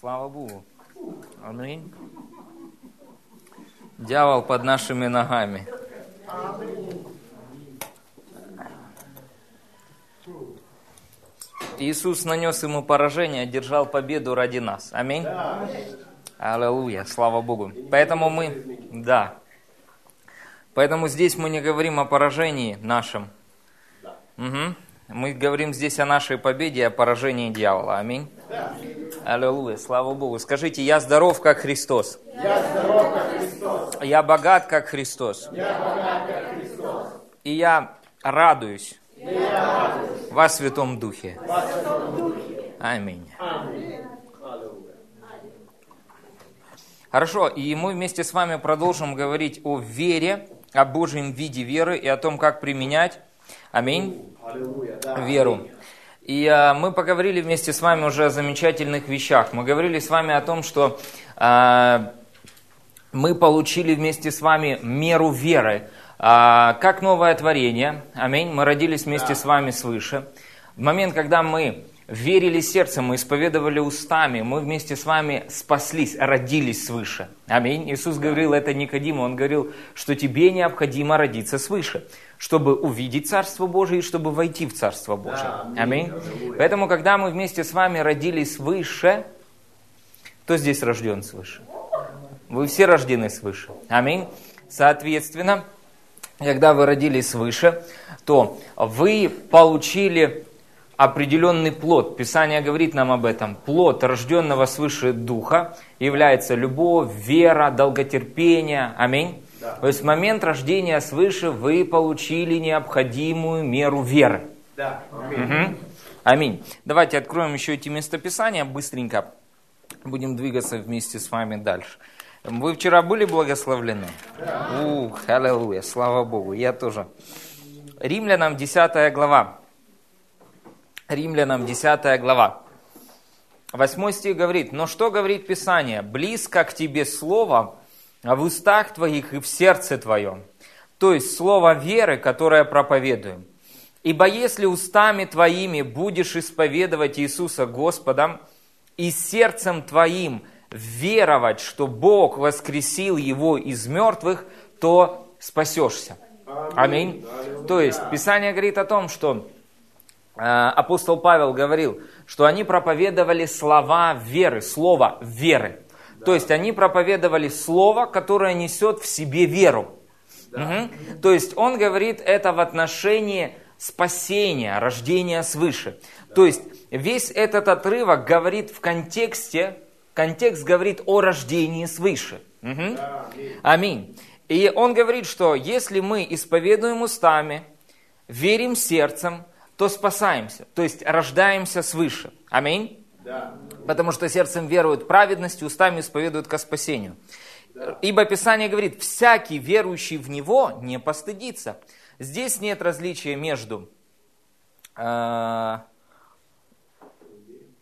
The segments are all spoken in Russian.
Слава Богу. Аминь. Дьявол под нашими ногами. Иисус нанес ему поражение, одержал победу ради нас. Аминь. Аллилуйя, слава Богу. Поэтому мы, да, поэтому здесь мы не говорим о поражении нашем. Угу. Мы говорим здесь о нашей победе, о поражении дьявола. Аминь. Аллилуйя, слава Богу. Скажите, я здоров, как Христос. Я здоров, как Христос. Я богат, как Христос. Я богат, как Христос. И я радуюсь И я радуюсь во Святом Духе. во Святом Духе. Аминь. Аминь. Хорошо, и мы вместе с вами продолжим говорить о вере, о Божьем виде веры и о том, как применять, аминь, Аллилуйя. Да. веру. И а, мы поговорили вместе с вами уже о замечательных вещах. Мы говорили с вами о том, что а, мы получили вместе с вами меру веры, а, как новое творение. Аминь. Мы родились вместе с вами свыше. В момент, когда мы верили сердцем, мы исповедовали устами, мы вместе с вами спаслись, родились свыше. Аминь. Иисус говорил это Никодиму, Он говорил, что тебе необходимо родиться свыше, чтобы увидеть Царство Божие и чтобы войти в Царство Божие. Аминь. Поэтому, когда мы вместе с вами родились свыше, кто здесь рожден свыше? Вы все рождены свыше. Аминь. Соответственно, когда вы родились свыше, то вы получили определенный плод. Писание говорит нам об этом. Плод рожденного свыше духа является любовь, вера, долготерпение. Аминь. Да. То есть в момент рождения свыше вы получили необходимую меру веры. Да. Аминь. Мгм. Аминь. Давайте откроем еще эти местописания быстренько. Будем двигаться вместе с вами дальше. Вы вчера были благословлены? Ух, аллилуйя, слава Богу, я тоже. Римлянам 10 глава. Римлянам 10 глава. Восьмой стих говорит, но что говорит Писание? Близко к тебе слово в устах твоих и в сердце твоем. То есть слово веры, которое проповедуем. Ибо если устами твоими будешь исповедовать Иисуса Господом и сердцем твоим веровать, что Бог воскресил его из мертвых, то спасешься. Аминь. То есть Писание говорит о том, что апостол Павел говорил, что они проповедовали слова веры, слово веры. То есть они проповедовали слово, которое несет в себе веру. Мгм. То есть он говорит это в отношении спасения, рождения свыше. То есть весь этот отрывок говорит в контексте, контекст говорит о рождении свыше. Мгм. Аминь. И он говорит, что если мы исповедуем устами, верим сердцем, то спасаемся, то есть рождаемся свыше. Аминь. Да. Потому что сердцем веруют праведность, устами исповедуют ко спасению. Ибо Писание говорит, всякий верующий в Него не постыдится. Здесь нет различия между э,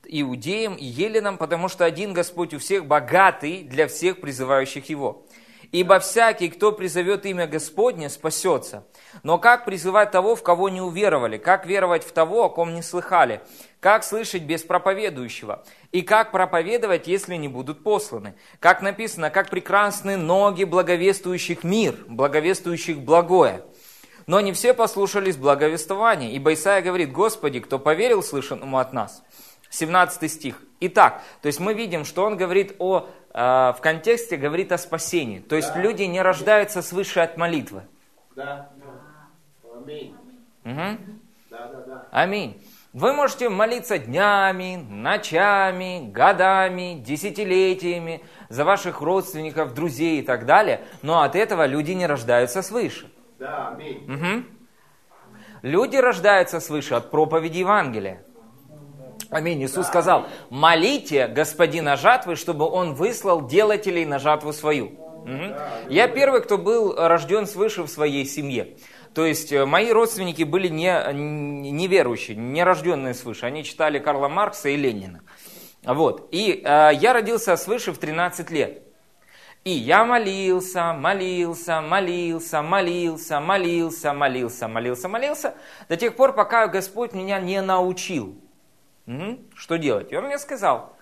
иудеем и еленом, потому что один Господь у всех богатый для всех призывающих Его. Ибо всякий, кто призовет имя Господне, спасется. Но как призывать того, в кого не уверовали? Как веровать в того, о ком не слыхали? Как слышать без проповедующего? И как проповедовать, если не будут посланы? Как написано, как прекрасны ноги благовествующих мир, благовествующих благое. Но не все послушались благовествования, ибо Исаия говорит, Господи, кто поверил слышанному от нас? 17 стих. Итак, то есть мы видим, что он говорит о, в контексте говорит о спасении. То есть люди не рождаются свыше от молитвы. Да. Аминь. Да, да, да. Аминь. Вы можете молиться днями, ночами, годами, десятилетиями за ваших родственников, друзей и так далее, но от этого люди не рождаются свыше. Да, аминь. Мгм. Люди рождаются свыше от проповеди Евангелия. Аминь. Иисус сказал, молите господина жатвы, чтобы он выслал делателей на жатву свою. Мгм. Я первый, кто был рожден свыше в своей семье. То есть э, мои родственники были не, неверующие, не рожденные свыше. Они читали Карла Маркса и Ленина. Вот. И э, я родился свыше в 13 лет. И я молился, молился, молился, молился, молился, молился, молился, молился, до тех пор, пока Господь меня не научил. Что делать? И он мне сказал,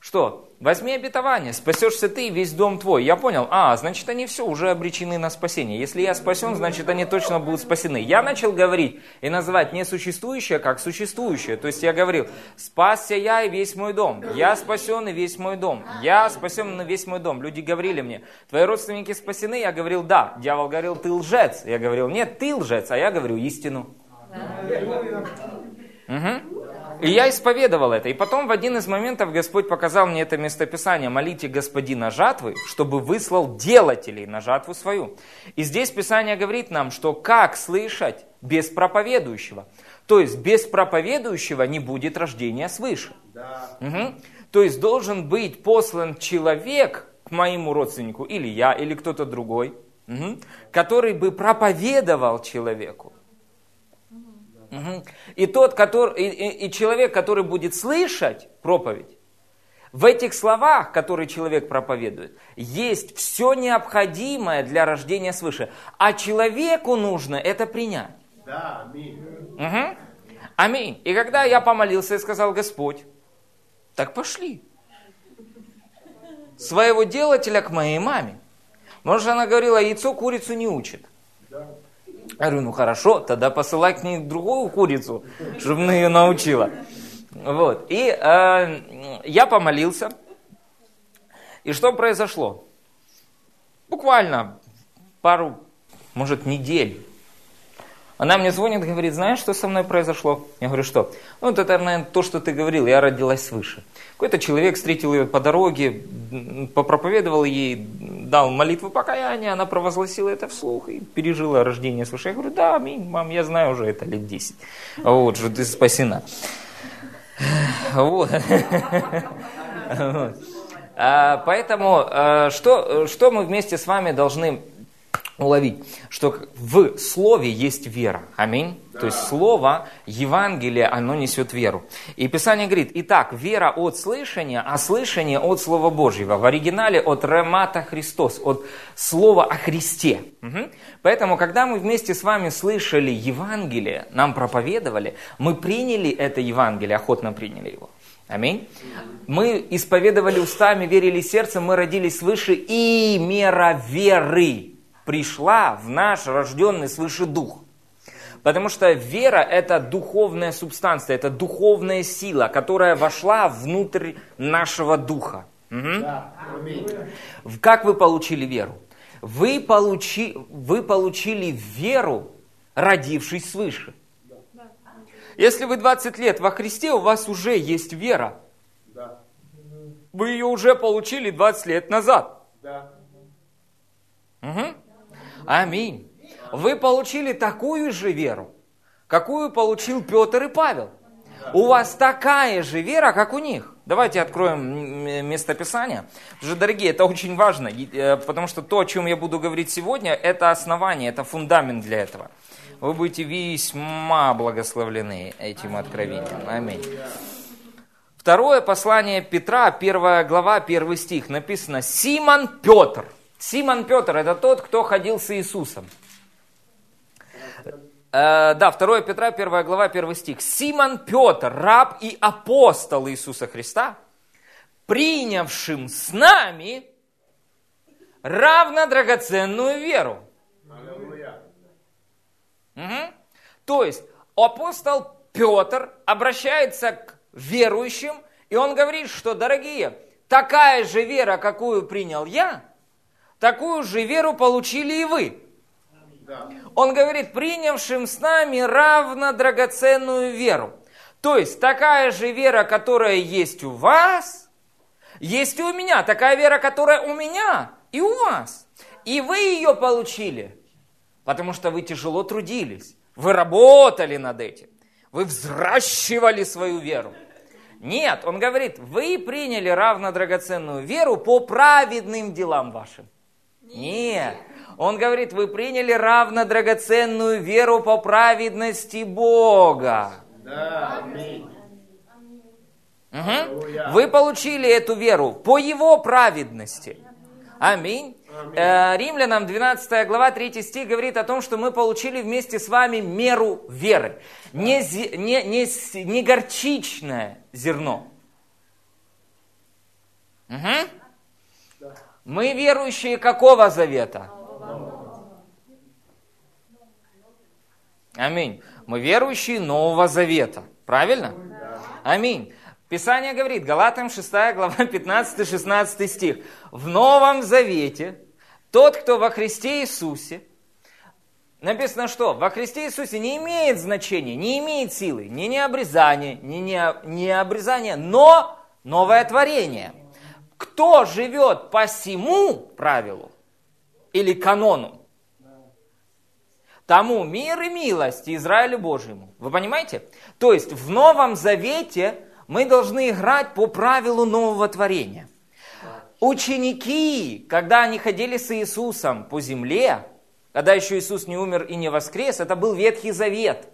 Что? Возьми обетование, спасешься ты и весь дом твой. Я понял, а, значит, они все уже обречены на спасение. Если я спасен, значит, они точно будут спасены. Я начал говорить и называть несуществующее как существующее. То есть я говорил, спасся я и весь мой дом. Я спасен и весь мой дом. Я спасен и весь мой дом. Люди говорили мне, твои родственники спасены? Я говорил, да. Дьявол говорил, ты лжец. Я говорил, нет, ты лжец. А я говорю истину. Угу. И я исповедовал это. И потом в один из моментов Господь показал мне это местописание. Молите Господина жатвы, чтобы выслал делателей на жатву свою. И здесь Писание говорит нам, что как слышать без проповедующего. То есть без проповедующего не будет рождения свыше. Да. Угу. То есть должен быть послан человек к моему родственнику, или я, или кто-то другой, угу, который бы проповедовал человеку. Угу. И, тот, который, и, и, и человек, который будет слышать проповедь, в этих словах, которые человек проповедует, есть все необходимое для рождения свыше. А человеку нужно это принять. Да, аминь. Угу. Аминь. И когда я помолился и сказал, Господь, так пошли. Своего делателя к моей маме. Может, она говорила, яйцо курицу не учит. Я говорю, ну хорошо, тогда посылай к ней другую курицу, чтобы она ее научила. Вот. И э, я помолился. И что произошло? Буквально пару, может, недель она мне звонит, говорит, знаешь, что со мной произошло? Я говорю, что? Ну, это, наверное, то, что ты говорил, я родилась свыше. Какой-то человек встретил ее по дороге, попроповедовал ей, дал молитву покаяния, она провозгласила это вслух и пережила рождение свыше. Я говорю, да, аминь, мам, я знаю уже это лет 10. Вот, что ты спасена. Вот. А, поэтому, а, что, что мы вместе с вами должны уловить, что в Слове есть вера. Аминь. Да. То есть Слово, Евангелие, оно несет веру. И Писание говорит, итак, вера от слышания, а слышание от Слова Божьего. В оригинале от Ремата Христос, от Слова о Христе. Угу. Поэтому, когда мы вместе с вами слышали Евангелие, нам проповедовали, мы приняли это Евангелие, охотно приняли его. Аминь. Мы исповедовали устами, верили сердцем, мы родились свыше, и мера веры пришла в наш рожденный свыше дух. Потому что вера – это духовная субстанция, это духовная сила, которая вошла внутрь нашего духа. Угу. Да. Как вы получили веру? Вы, получи, вы получили веру, родившись свыше. Если вы 20 лет во Христе, у вас уже есть вера. Да. Вы ее уже получили 20 лет назад. Да. Угу. Аминь. Вы получили такую же веру, какую получил Петр и Павел. У вас такая же вера, как у них. Давайте откроем местописание. Потому что, дорогие, это очень важно, э, потому что то, о чем я буду говорить сегодня, это основание, это фундамент для этого. Вы будете весьма благословлены этим откровением. Аминь. Второе послание Петра, первая глава, первый стих, написано «Симон Петр». Симон Петр – это тот, кто ходил с Иисусом. Э, да, 2 Петра, 1 глава, 1 стих. Симон Петр, раб и апостол Иисуса Христа, принявшим с нами равно драгоценную веру. Угу. То есть апостол Петр обращается к верующим, и он говорит, что, дорогие, такая же вера, какую принял я, такую же веру получили и вы. Он говорит, принявшим с нами равно драгоценную веру. То есть такая же вера, которая есть у вас, есть и у меня. Такая вера, которая у меня и у вас. И вы ее получили, потому что вы тяжело трудились. Вы работали над этим. Вы взращивали свою веру. Нет, он говорит, вы приняли равно драгоценную веру по праведным делам вашим. Нет. Он говорит, вы приняли равно драгоценную веру по праведности Бога. Да, аминь. Угу. Вы получили эту веру по Его праведности. Аминь. Аминь. Э, Римлянам 12 глава 3 стих говорит о том, что мы получили вместе с вами меру веры. Не, не, не, не горчичное зерно, Угу. Мы верующие какого завета? Аминь. Мы верующие Нового Завета. Правильно? Аминь. Писание говорит, Галатам 6 глава 15-16 стих. В Новом Завете тот, кто во Христе Иисусе, написано что? Во Христе Иисусе не имеет значения, не имеет силы, ни необрезание, ни не, не обрезание, но новое творение. Кто живет по всему правилу или канону, тому мир и милость Израилю Божьему. Вы понимаете? То есть в Новом Завете мы должны играть по правилу нового творения. Ученики, когда они ходили с Иисусом по земле, когда еще Иисус не умер и не воскрес, это был Ветхий Завет.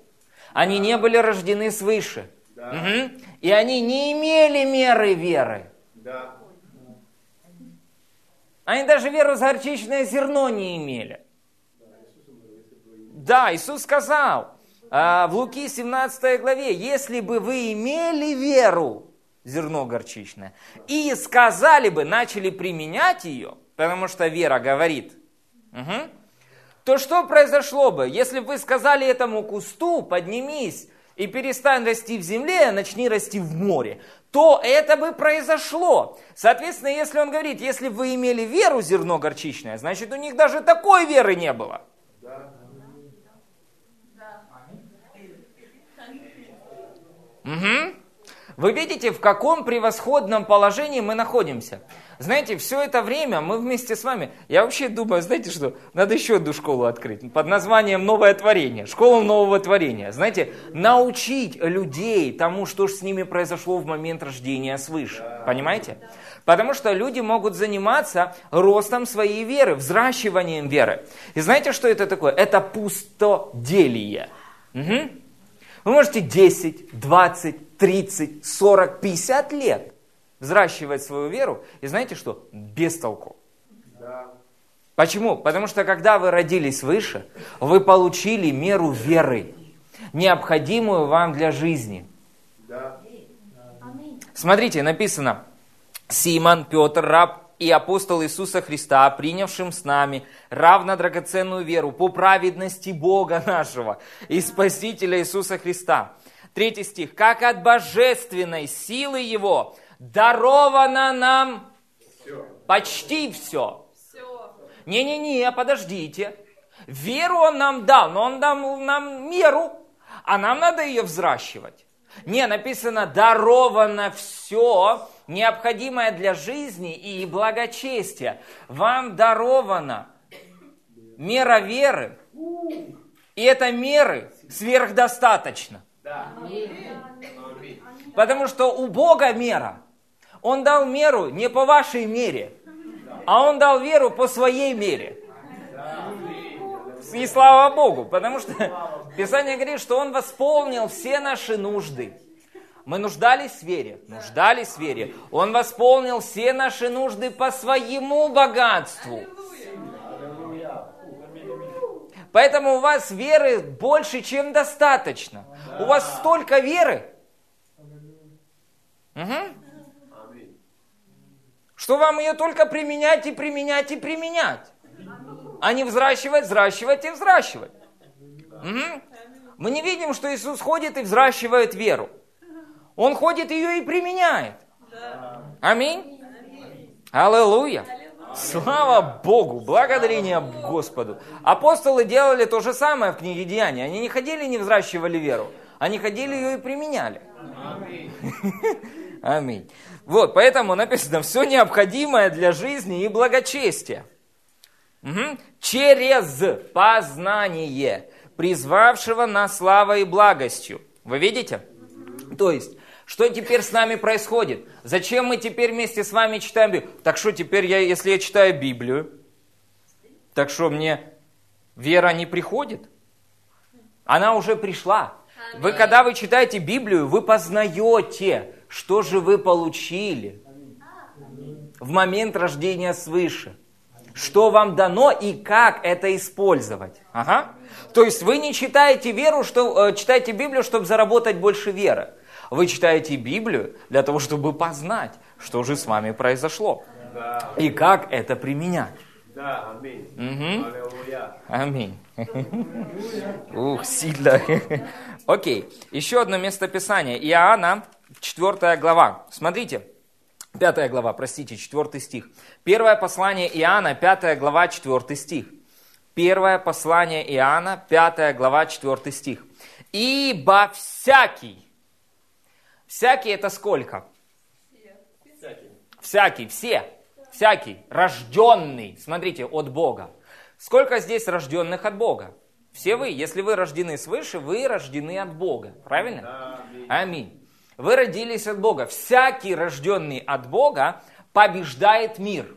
Они не были рождены свыше. Да. Угу. И они не имели меры веры. Да. Они даже веру за горчичное зерно не имели. Да, Иисус сказал а, в Луки 17 главе, если бы вы имели веру, зерно горчичное, и сказали бы, начали применять ее, потому что вера говорит, угу, то что произошло бы, если бы вы сказали этому кусту, поднимись и перестань расти в земле, а начни расти в море, то это бы произошло. Соответственно, если он говорит, если вы имели веру зерно горчичное, значит у них даже такой веры не было. Угу. Вы видите, в каком превосходном положении мы находимся. Знаете, все это время мы вместе с вами, я вообще думаю, знаете что, надо еще одну школу открыть под названием «Новое творение», школа нового творения. Знаете, научить людей тому, что же с ними произошло в момент рождения свыше. Понимаете? Потому что люди могут заниматься ростом своей веры, взращиванием веры. И знаете, что это такое? Это пустоделие. Угу. Вы можете 10, 20, 30, 40, 50 лет взращивать свою веру, и знаете что? Без толку. Да. Почему? Потому что когда вы родились выше, вы получили меру веры, необходимую вам для жизни. Да. Смотрите, написано, Симон, Петр, раб и апостол Иисуса Христа, принявшим с нами равно драгоценную веру по праведности Бога нашего и Спасителя Иисуса Христа. Третий стих. «Как от божественной силы Его даровано нам все. почти все». Не-не-не, подождите. Веру Он нам дал, но Он дал нам меру, а нам надо ее взращивать. Не, написано «даровано все», необходимое для жизни и благочестия. Вам дарована мера веры, и это меры сверхдостаточно. Потому что у Бога мера. Он дал меру не по вашей мере, а Он дал веру по своей мере. И слава Богу, потому что Писание говорит, что Он восполнил все наши нужды. Мы нуждались в вере, нуждались в вере. Он восполнил все наши нужды по своему богатству. Поэтому у вас веры больше, чем достаточно. У вас столько веры, угу. что вам ее только применять и применять и применять. А не взращивать, взращивать и взращивать. Угу. Мы не видим, что Иисус ходит и взращивает веру. Он ходит ее и применяет. Аминь. Аллилуйя. Слава Богу, благодарение Господу. Апостолы делали то же самое в книге Деяний. Они не ходили и не взращивали веру. Они ходили ее и применяли. Аминь. Аминь. Вот, поэтому написано, все необходимое для жизни и благочестия. Угу. Через познание, призвавшего нас славой и благостью. Вы видите? То есть, что теперь с нами происходит? Зачем мы теперь вместе с вами читаем Библию? Так что теперь, я, если я читаю Библию, так что мне вера не приходит? Она уже пришла. Вы, когда вы читаете Библию, вы познаете, что же вы получили в момент рождения свыше. Что вам дано и как это использовать. Ага. То есть вы не читаете веру, что, э, читаете Библию, чтобы заработать больше веры. Вы читаете Библию для того, чтобы познать, что же с вами произошло. И как это применять. Да. Аминь. Аллилуйя. Аминь. Ух, сильно. Окей, еще одно местописание. Иоанна, 4 глава. Смотрите, 5 глава, простите, 4 стих. Первое послание Иоанна, 5 глава, 4 стих. Первое послание Иоанна, 5 глава, 4 стих. Ибо всякий, всякий это сколько? Всякий. Всякий, все, всякий, рожденный, смотрите, от Бога. Сколько здесь рожденных от Бога? Все вы, если вы рождены свыше, вы рождены от Бога, правильно? Аминь. Вы родились от Бога. Всякий рожденный от Бога побеждает мир.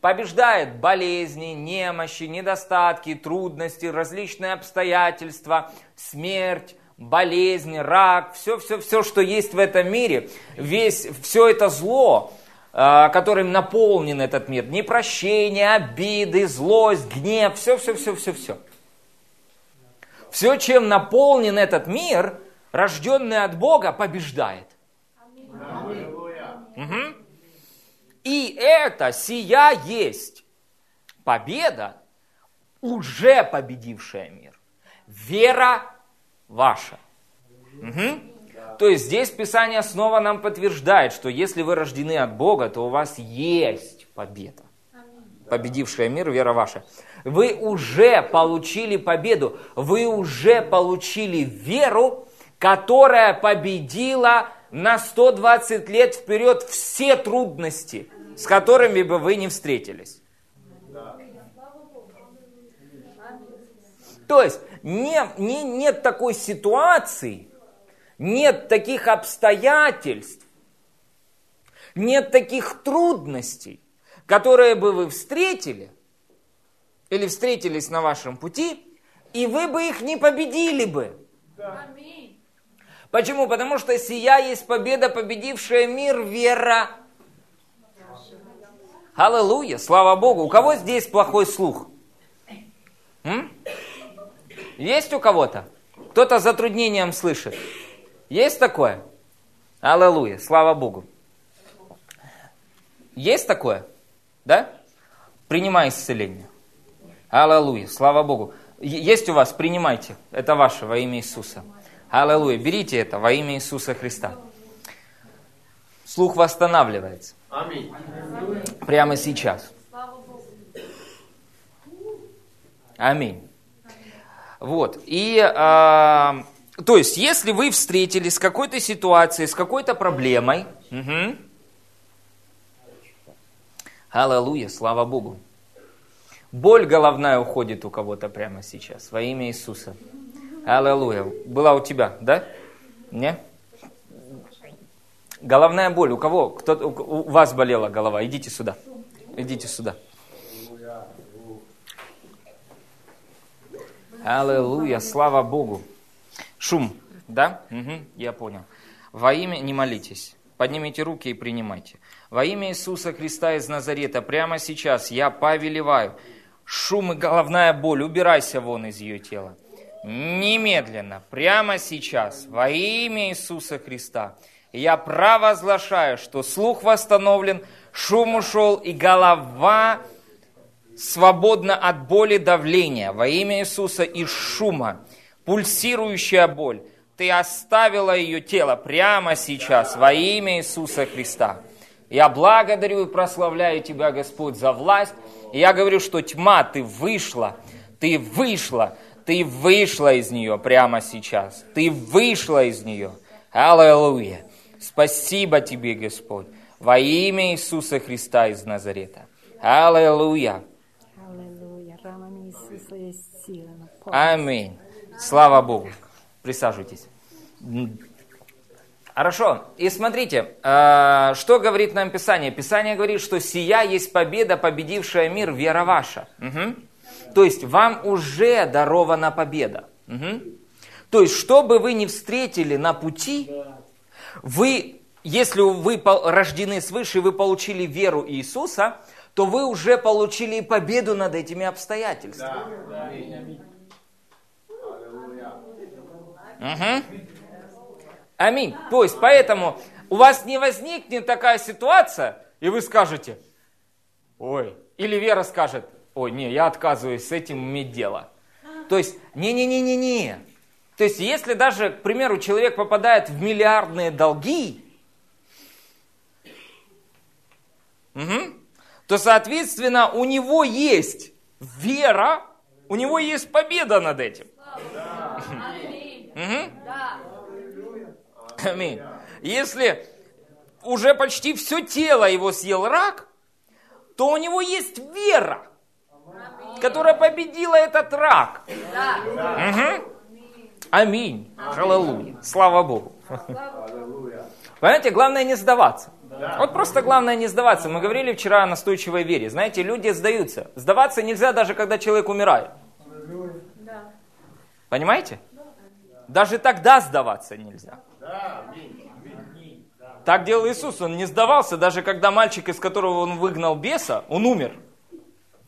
Побеждает болезни, немощи, недостатки, трудности, различные обстоятельства, смерть, болезнь, рак, все, все, все, что есть в этом мире, весь, все это зло, а, которым наполнен этот мир, непрощение, обиды, злость, гнев, все, все, все, все, все. Все, чем наполнен этот мир, рожденный от Бога, побеждает. Мгм. И это, сия есть победа, уже победившая мир. Вера ваша. Мгм. То есть здесь Писание снова нам подтверждает, что если вы рождены от Бога, то у вас есть победа. Победившая мир, вера ваша. Вы уже получили победу, вы уже получили веру, которая победила на 120 лет вперед все трудности, с которыми бы вы не встретились. То есть не, не, нет такой ситуации, нет таких обстоятельств, нет таких трудностей, которые бы вы встретили или встретились на вашем пути, и вы бы их не победили бы. Почему? Потому что сия есть победа, победившая мир, вера. Аллилуйя, слава Богу. У кого здесь плохой слух? М? Есть у кого-то? Кто-то с затруднением слышит? Есть такое? Аллилуйя, слава Богу. Есть такое? Да? Принимай исцеление. Аллилуйя, слава Богу. Есть у вас, принимайте. Это ваше во имя Иисуса. Аллилуйя, берите это во имя Иисуса Христа. Слух восстанавливается Аминь. прямо сейчас. Аминь. Вот. И, а, то есть, если вы встретились с какой-то ситуацией, с какой-то проблемой, мгм. аллилуйя, слава Богу. Боль головная уходит у кого-то прямо сейчас, во имя Иисуса. Аллилуйя. Была у тебя, да? Не? Головная боль. У кого? Кто, у вас болела голова? Идите сюда. Идите сюда. Аллилуйя, слава Богу. Шум, да? Мгм, я понял. Во имя, не молитесь, поднимите руки и принимайте. Во имя Иисуса Христа из Назарета, прямо сейчас я повелеваю, шум и головная боль, убирайся вон из ее тела. Немедленно, прямо сейчас, во имя Иисуса Христа, я провозглашаю, что слух восстановлен, шум ушел и голова свободна от боли давления во имя Иисуса и шума, пульсирующая боль. Ты оставила ее тело прямо сейчас во имя Иисуса Христа. Я благодарю и прославляю Тебя, Господь, за власть. И я говорю, что тьма, ты вышла, ты вышла, ты вышла из нее прямо сейчас. Ты вышла из нее. Аллилуйя. Спасибо Тебе, Господь, во имя Иисуса Христа из Назарета. Аллилуйя. Аллилуйя. Ранами Иисуса есть сила. на поле. Аминь. Слава Богу. Присаживайтесь. Хорошо. И смотрите, э, что говорит нам Писание? Писание говорит, что сия есть победа, победившая мир, вера ваша. Мгм. То есть вам уже дарована победа. Мгм. То есть, что бы вы ни встретили на пути, вы, если вы рождены свыше, вы получили веру Иисуса, то вы уже получили победу над этими обстоятельствами. Да. Мгм. Аминь. То есть, поэтому у вас не возникнет такая ситуация, и вы скажете, ой, или Вера скажет, ой, не, я отказываюсь с этим иметь дело. То есть, не-не-не-не-не. То есть, если даже, к примеру, человек попадает в миллиардные долги, мгм, то, соответственно, у него есть вера, у него есть победа над этим. Аминь. Если уже почти все тело его съел рак, то у него есть вера, которая победила этот рак. Аминь. Аллилуйя. Слава Богу. Понимаете, главное не сдаваться. Вот просто главное не сдаваться. Мы говорили вчера о настойчивой вере. Знаете, люди сдаются. Сдаваться нельзя даже когда человек умирает. Понимаете? Даже тогда сдаваться нельзя. Так делал Иисус, он не сдавался, даже когда мальчик, из которого он выгнал беса, он умер.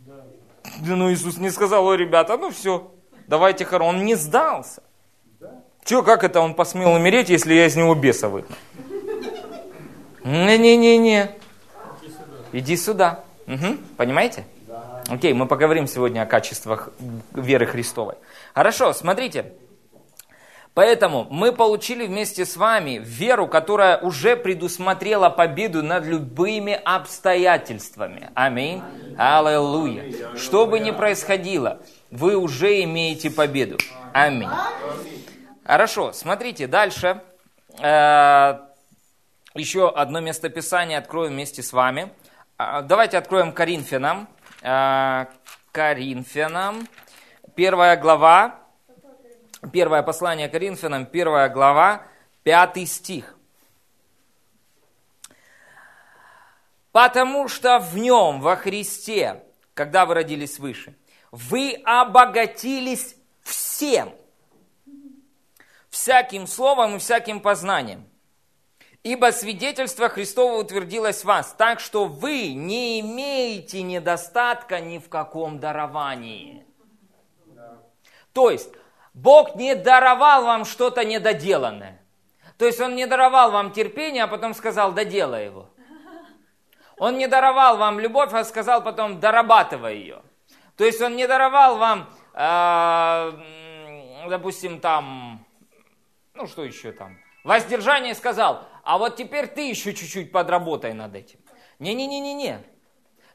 Да ну Иисус не сказал, ой, ребята, ну все, давайте хороним. Он не сдался. Че, как это он посмел умереть, если я из него беса выгнал? Не-не-не-не. Иди сюда. Мгм. Понимаете? Окей, мы поговорим сегодня о качествах веры Христовой. Хорошо, смотрите. Поэтому мы получили вместе с вами веру, которая уже предусмотрела победу над любыми обстоятельствами. Аминь. Аллилуйя. Что бы ни происходило, вы уже имеете победу. Аминь. Хорошо, смотрите, дальше. Еще одно местописание откроем вместе с вами. А, Давайте откроем Коринфянам. Э, Коринфянам. Первая глава. Первое послание Коринфянам, первая глава, пятый стих. Потому что в нем, во Христе, когда вы родились свыше, вы обогатились всем, всяким словом и всяким познанием. Ибо свидетельство Христово утвердилось в вас, так что вы не имеете недостатка ни в каком даровании. То есть, Бог не даровал вам что-то недоделанное. То есть, Он не даровал вам терпение, а потом сказал, доделай его. Он не даровал вам любовь, а сказал потом, дорабатывай ее. То есть, Он не даровал вам, э, допустим, там, ну что еще там, воздержание сказал, а вот теперь ты еще чуть-чуть подработай над этим. Не-не-не-не-не.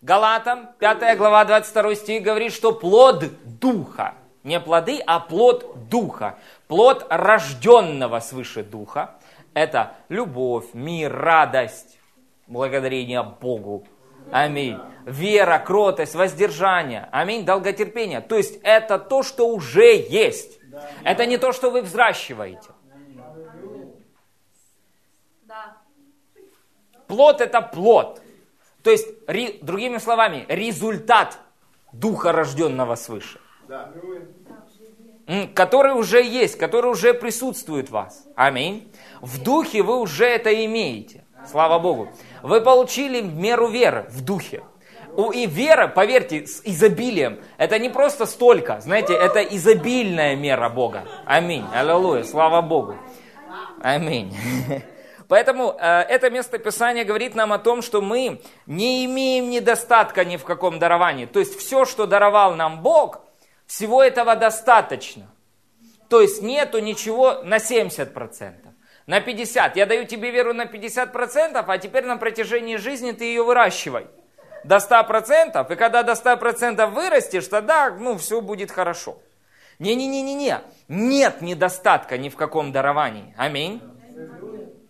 Галатам, 5 глава, 22 стих говорит, что плод духа, не плоды, а плод духа, плод рожденного свыше духа, это любовь, мир, радость, благодарение Богу. Аминь. Вера, кротость, воздержание. Аминь. Долготерпение. То есть это то, что уже есть. Это не то, что вы взращиваете. Плод это плод. То есть, ри- другими словами, результат духа, рожденного свыше. Который уже есть, который уже присутствует в вас. Аминь. В духе вы уже это имеете. Слава Богу. Вы получили меру веры в духе. И вера, поверьте, с изобилием, это не просто столько, знаете, это изобильная мера Бога. Аминь. Аллилуйя. Слава Богу. Аминь. Поэтому э, это место Писания говорит нам о том, что мы не имеем недостатка ни в каком даровании. То есть все, что даровал нам Бог, всего этого достаточно. То есть нету ничего на 70%, на 50%. Я даю тебе веру на 50%, а теперь на протяжении жизни ты ее выращивай до 100%, и когда до 100% вырастешь, тогда ну, все будет хорошо. Не-не-не-не-не, нет недостатка ни в каком даровании. Аминь.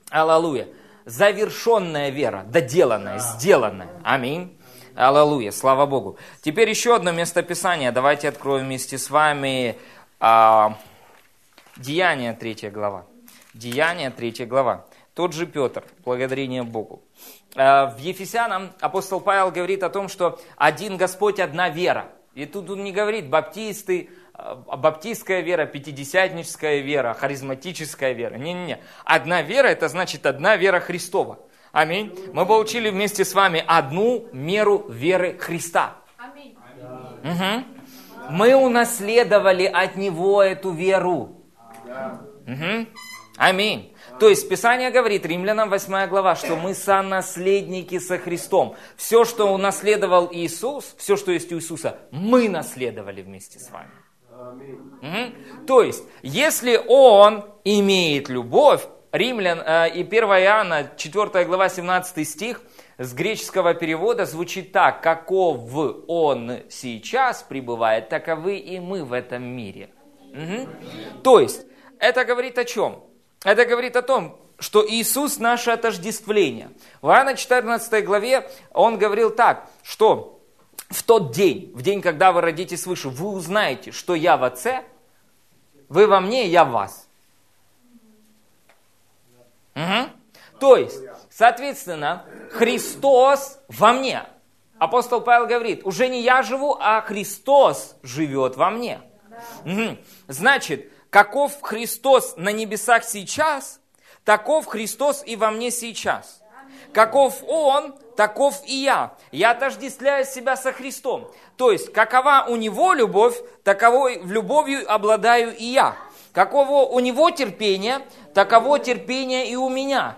Аллилуйя. Завершенная вера, доделанная, сделанная. Аминь. Аллилуйя, слава Богу. Теперь еще одно местописание. Давайте откроем вместе с вами а, Деяние 3 глава. Деяние 3 глава. Тот же Петр, благодарение Богу. А, в Ефесянам апостол Павел говорит о том, что один Господь, одна вера. И тут он не говорит баптисты, баптистская вера, пятидесятническая вера, харизматическая вера. Не-не-не. Одна вера, это значит одна вера Христова. Аминь. Мы получили вместе с вами одну меру веры Христа. Мгм. Мы унаследовали от Него эту веру. Мгм. Аминь. То есть Писание говорит, Римлянам 8 глава, что мы сонаследники со Христом. Все, что унаследовал Иисус, все, что есть у Иисуса, мы наследовали вместе с вами. Мгм. То есть, если Он имеет любовь, Римлян э, и 1 Иоанна, 4 глава, 17 стих, с греческого перевода звучит так, каков Он сейчас пребывает, таковы и мы в этом мире. Мгм. То есть, это говорит о чем? Это говорит о том, что Иисус наше отождествление. В Иоанна 14 главе он говорил так, что в тот день, в день, когда вы родитесь свыше, вы узнаете, что я в Отце, вы во мне, я в вас. Мгм. То есть, соответственно, Христос во мне. Апостол Павел говорит, уже не я живу, а Христос живет во мне. Мгм. Значит, каков Христос на небесах сейчас, таков Христос и во мне сейчас. Каков Он, таков и я. Я отождествляю себя со Христом. То есть, какова у Него любовь, таковой в любовью обладаю и я. Каково у Него терпение, таково терпение и у меня.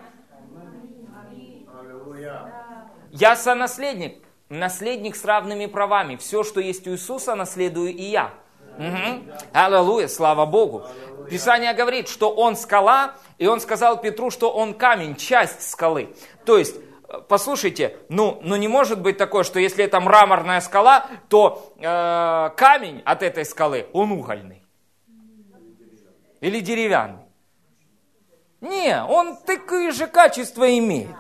Я сонаследник, наследник с равными правами. Все, что есть у Иисуса, наследую и я. Мгм. Аллилуйя, слава Богу. Писание говорит, что он скала, и он сказал Петру, что он камень, часть скалы. То есть, э, послушайте, ну, ну не может быть такое, что если это мраморная скала, то э, камень от этой скалы, он угольный. Или деревянный. Не, он такие же качества имеет.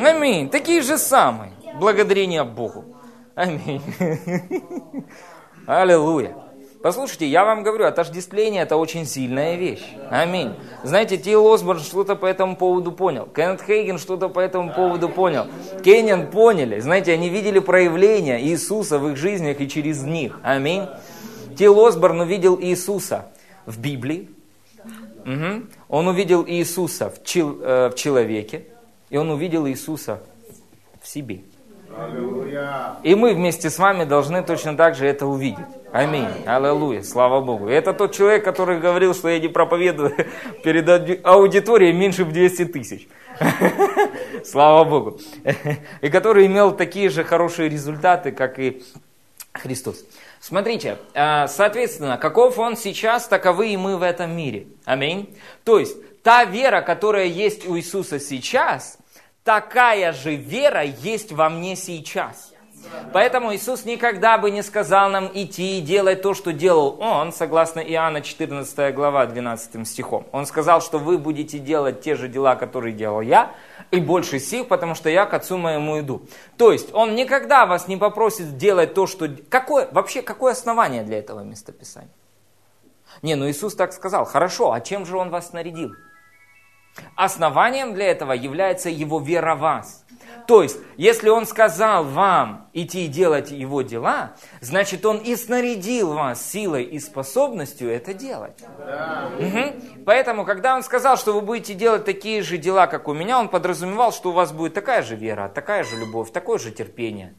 Аминь. Такие же самые. Благодарение Богу. Аминь. Аллилуйя. Послушайте, я вам говорю, отождествление это очень сильная вещь. Аминь. Знаете, Тил Осборн что-то по этому поводу понял. Кеннет Хейген что-то по этому поводу понял. Кенниан поняли. Знаете, они видели проявление Иисуса в их жизнях и через них. Аминь. Тил Осборн увидел Иисуса в Библии. Мгм. Он увидел Иисуса в, чел- э, в человеке. И он увидел Иисуса в себе. И мы вместе с вами должны точно так же это увидеть. Аминь. Аллилуйя. Слава Богу. Это тот человек, который говорил, что я не проповедую перед ауди- аудиторией меньше в 200 тысяч. Слава Богу. И который имел такие же хорошие результаты, как и Христос. Смотрите, э, соответственно, каков он сейчас, таковы и мы в этом мире. Аминь. То есть, та вера, которая есть у Иисуса сейчас, такая же вера есть во мне сейчас. Поэтому Иисус никогда бы не сказал нам идти и делать то, что делал Он, согласно Иоанна 14 глава 12 стихом. Он сказал, что вы будете делать те же дела, которые делал я, и больше сил, потому что я к Отцу моему иду. То есть Он никогда вас не попросит делать то, что... Какое, вообще, какое основание для этого местописания? Не, ну Иисус так сказал. Хорошо, а чем же Он вас снарядил? Основанием для этого является Его вера в вас. То есть, если Он сказал вам идти и делать Его дела, значит, Он и снарядил вас силой и способностью это делать. Мгм. Поэтому, когда Он сказал, что вы будете делать такие же дела, как у меня, Он подразумевал, что у вас будет такая же вера, такая же любовь, такое же терпение,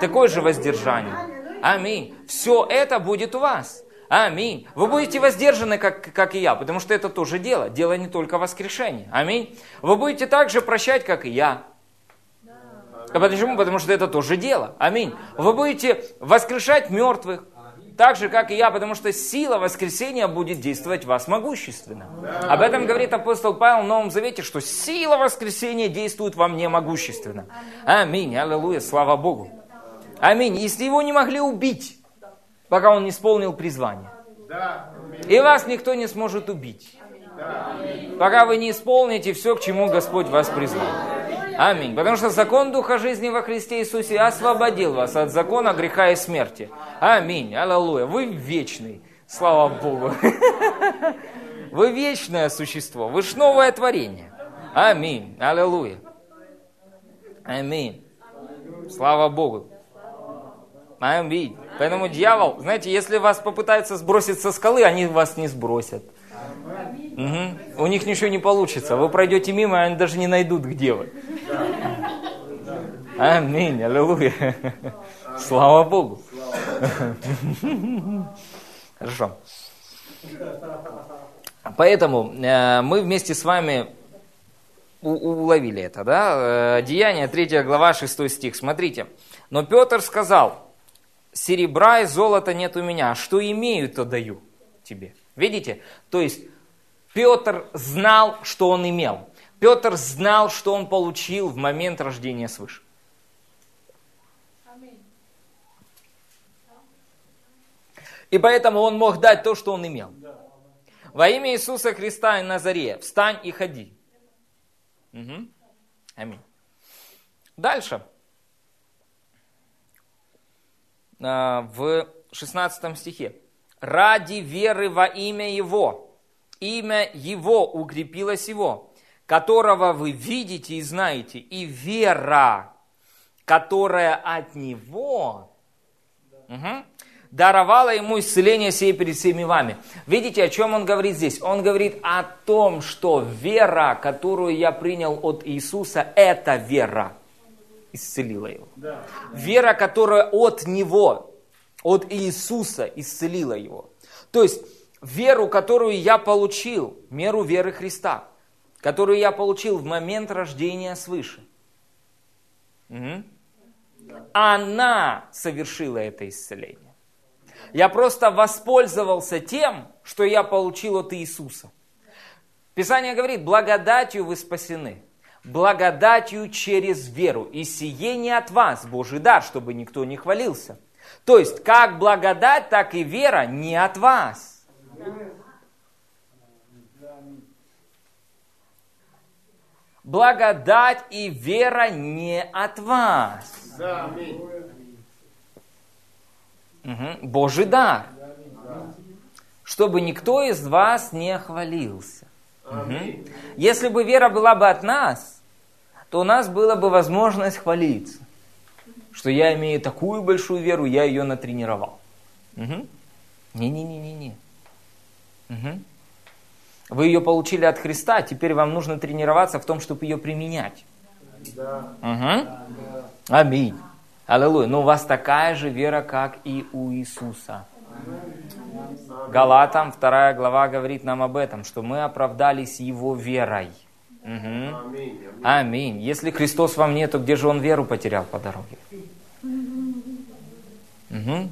такое же воздержание. Аминь. Все это будет у вас. Аминь. Вы будете воздержаны, как, как и я, потому что это тоже дело. Дело не только воскрешение. Аминь. Вы будете также прощать, как и я. А Почему? Потому что это тоже дело. Аминь. Вы будете воскрешать мертвых, так же, как и я, потому что сила воскресения будет действовать в вас могущественно. Об этом говорит апостол Павел в Новом Завете, что сила воскресения действует во мне могущественно. Аминь. Аллилуйя. Слава Богу. Аминь. Если его не могли убить, пока он не исполнил призвание. И вас никто не сможет убить. Пока вы не исполните все, к чему Господь вас призвал. Аминь. Потому что закон Духа жизни во Христе Иисусе освободил вас от закона греха и смерти. Аминь. Аллилуйя. Вы вечный. Слава Богу. Вы вечное существо. Вы ж новое творение. Аминь. Аллилуйя. Аминь. Слава Богу. Аминь. Поэтому дьявол, знаете, если вас попытаются сбросить со скалы, они вас не сбросят. Мгм. У них ничего не получится. Вы пройдете мимо, и они даже не найдут, где вы. Аминь. Аллилуйя. Слава Богу. Хорошо. Поэтому э, мы вместе с вами уловили это, да? Э, Деяние, 3 глава, 6 стих. Смотрите. Но Петр сказал, серебра и золота нет у меня, а что имею, то даю тебе. Видите? То есть Петр знал, что он имел. Петр знал, что он получил в момент рождения свыше. И поэтому он мог дать то, что он имел. Во имя Иисуса Христа и Назарея, встань и ходи. Мгм. Аминь. Дальше. А, В 16 стихе. Ради веры во имя Его, имя Его укрепилось Его, которого вы видите и знаете, и вера, которая от Него, Мгм. Даровала ему исцеление сей перед всеми вами. Видите, о чем он говорит здесь? Он говорит о том, что вера, которую я принял от Иисуса, эта вера исцелила его. Вера, которая от Него, от Иисуса исцелила его. То есть веру, которую я получил, меру веры Христа, которую я получил в момент рождения свыше. Мгм. Она совершила это исцеление. Я просто воспользовался тем, что я получил от Иисуса. Писание говорит, благодатью вы спасены. Благодатью через веру. И сие не от вас, Божий дар, чтобы никто не хвалился. То есть, как благодать, так и вера не от вас. Благодать и вера не от вас. Аминь. Мгм. Божий дар. Чтобы никто из вас не хвалился. Аминь. Если бы вера была бы от нас, то у нас была бы возможность хвалиться. Что я имею такую большую веру, я ее натренировал. Не-не-не-не-не. Мгм. Вы ее получили от Христа, теперь вам нужно тренироваться в том, чтобы ее применять. Да. Мгм. Аминь. Аллилуйя. Но у вас такая же вера, как и у Иисуса. Галатам 2 глава говорит нам об этом, что мы оправдались Его верой. Мгм. Аминь. Если Христос вам нет, то где же Он веру потерял по дороге? Мгм.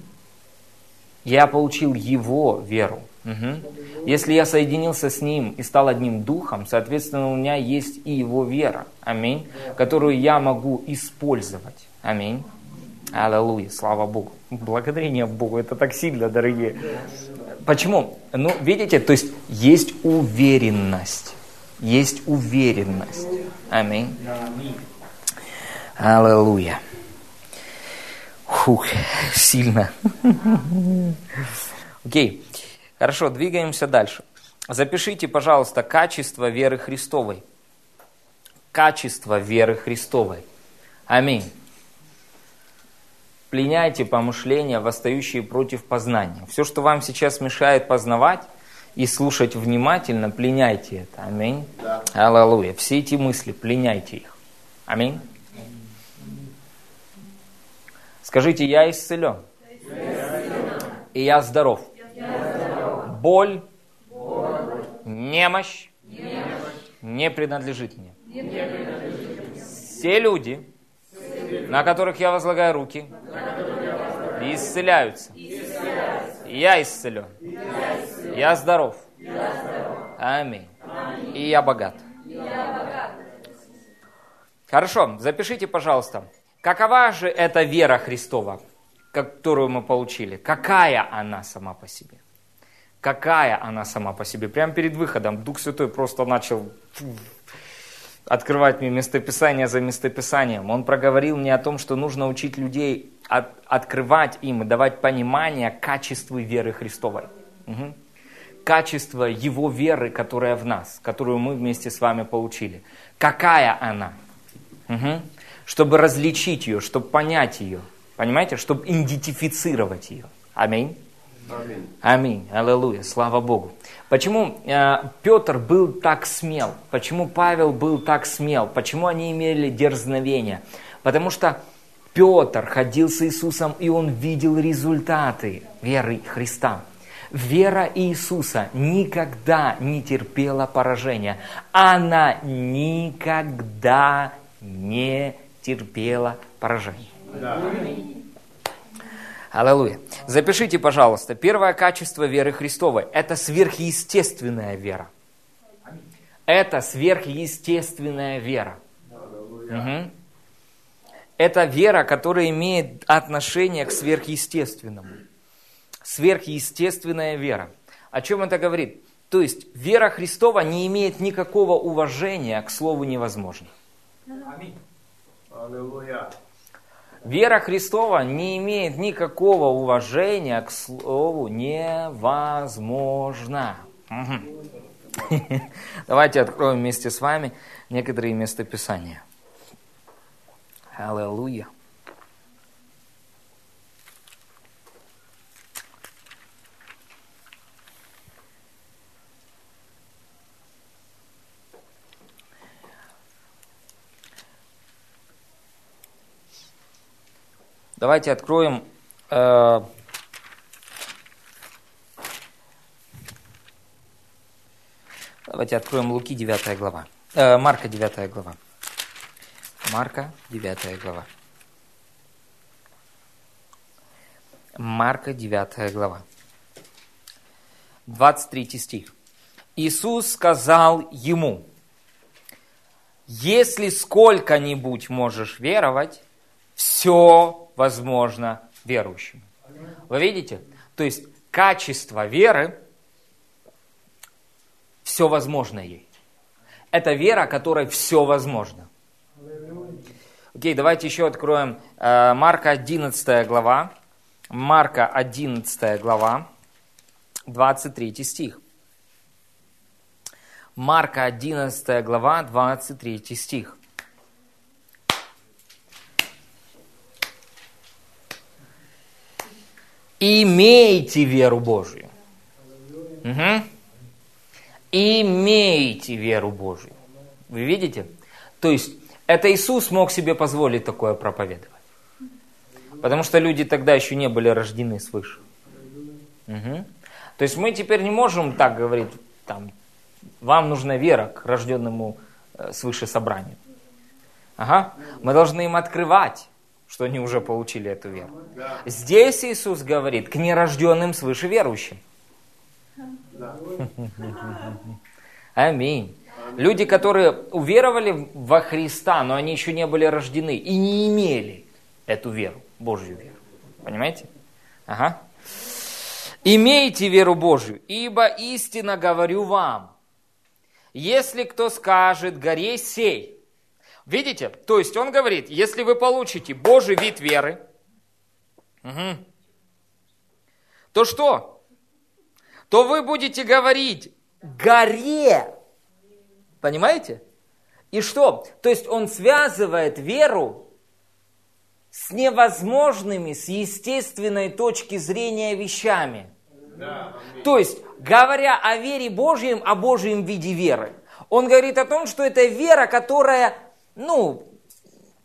Я получил Его веру. Мгм. Если я соединился с Ним и стал одним духом, соответственно, у меня есть и Его вера. Аминь. Которую я могу использовать. Аминь. Аллилуйя, слава Богу. Благодарение Богу, это так сильно, дорогие. Почему? Ну, видите, то есть есть уверенность. Есть уверенность. Аминь. Аллилуйя. Фух, сильно. Окей, хорошо, двигаемся дальше. Запишите, пожалуйста, качество веры Христовой. Качество веры Христовой. Аминь. Пленяйте помышления, восстающие против познания. Все, что вам сейчас мешает познавать и слушать внимательно, пленяйте это. Аминь. Да. Аллилуйя. Все эти мысли, пленяйте их. Аминь. Скажите, я исцелен. И я здоров. Боль, немощь, не принадлежит мне. Все люди, на которых я возлагаю руки, исцеляются. Я исцелен. Я здоров. Аминь. И я богат. Хорошо, запишите, пожалуйста, какова же эта вера Христова, которую мы получили? Какая она сама по себе? Какая она сама по себе? Прямо перед выходом Дух Святой просто начал открывать мне местописание за местописанием. Он проговорил мне о том, что нужно учить людей от- открывать им и давать понимание качеству веры Христовой. Мгм. Качество Его веры, которая в нас, которую мы вместе с вами получили. Какая она? Мгм. Чтобы различить ее, чтобы понять ее. Понимаете? Чтобы идентифицировать ее. Аминь. Аминь. Аминь. Аллилуйя. Слава Богу. Почему э, Петр был так смел? Почему Павел был так смел? Почему они имели дерзновение? Потому что Петр ходил с Иисусом, и он видел результаты веры Христа. Вера Иисуса никогда не терпела поражения. Она никогда не терпела поражения. Аллилуйя. Запишите, пожалуйста, первое качество веры Христовой – это сверхъестественная вера. Это сверхъестественная вера. Мгм. Это вера, которая имеет отношение к сверхъестественному. Сверхъестественная вера. О чем это говорит? То есть вера Христова не имеет никакого уважения к слову невозможно. Аллилуйя. Вера Христова не имеет никакого уважения к слову невозможно. Давайте откроем вместе с вами некоторые местописания. Аллилуйя. Давайте откроем э, Давайте откроем Луки 9 глава. Э, Марка 9 глава. Марка 9 глава. Марка 9 глава. 23 стих. Иисус сказал ему, если сколько-нибудь можешь веровать, все возможно верующему. Вы видите? То есть качество веры, все возможно ей. Это вера, которой все возможно. Окей, давайте еще откроем э, Марка 11 глава. Марка 11 глава, 23 стих. Марка 11 глава, 23 стих. Имейте веру Божию. Мгм. Имейте веру Божию. Вы видите? То есть, это Иисус мог себе позволить такое проповедовать. Потому что люди тогда еще не были рождены свыше. Мгм. То есть мы теперь не можем так говорить, там, вам нужна вера к рожденному э, свыше собранию. Ага. Мы должны им открывать, что они уже получили эту веру. Здесь Иисус говорит к нерожденным свыше верующим. Аминь. Люди, которые уверовали во Христа, но они еще не были рождены и не имели эту веру, Божью веру. Понимаете? Ага. Имейте веру Божью, ибо истинно говорю вам, если кто скажет горе сей, видите, то есть он говорит, если вы получите Божий вид веры, мгм, то что? То вы будете говорить горе, понимаете? И что? То есть он связывает веру с невозможными, с естественной точки зрения вещами. То есть, говоря о вере Божьем, о Божьем виде веры, он говорит о том, что это вера, которая, ну,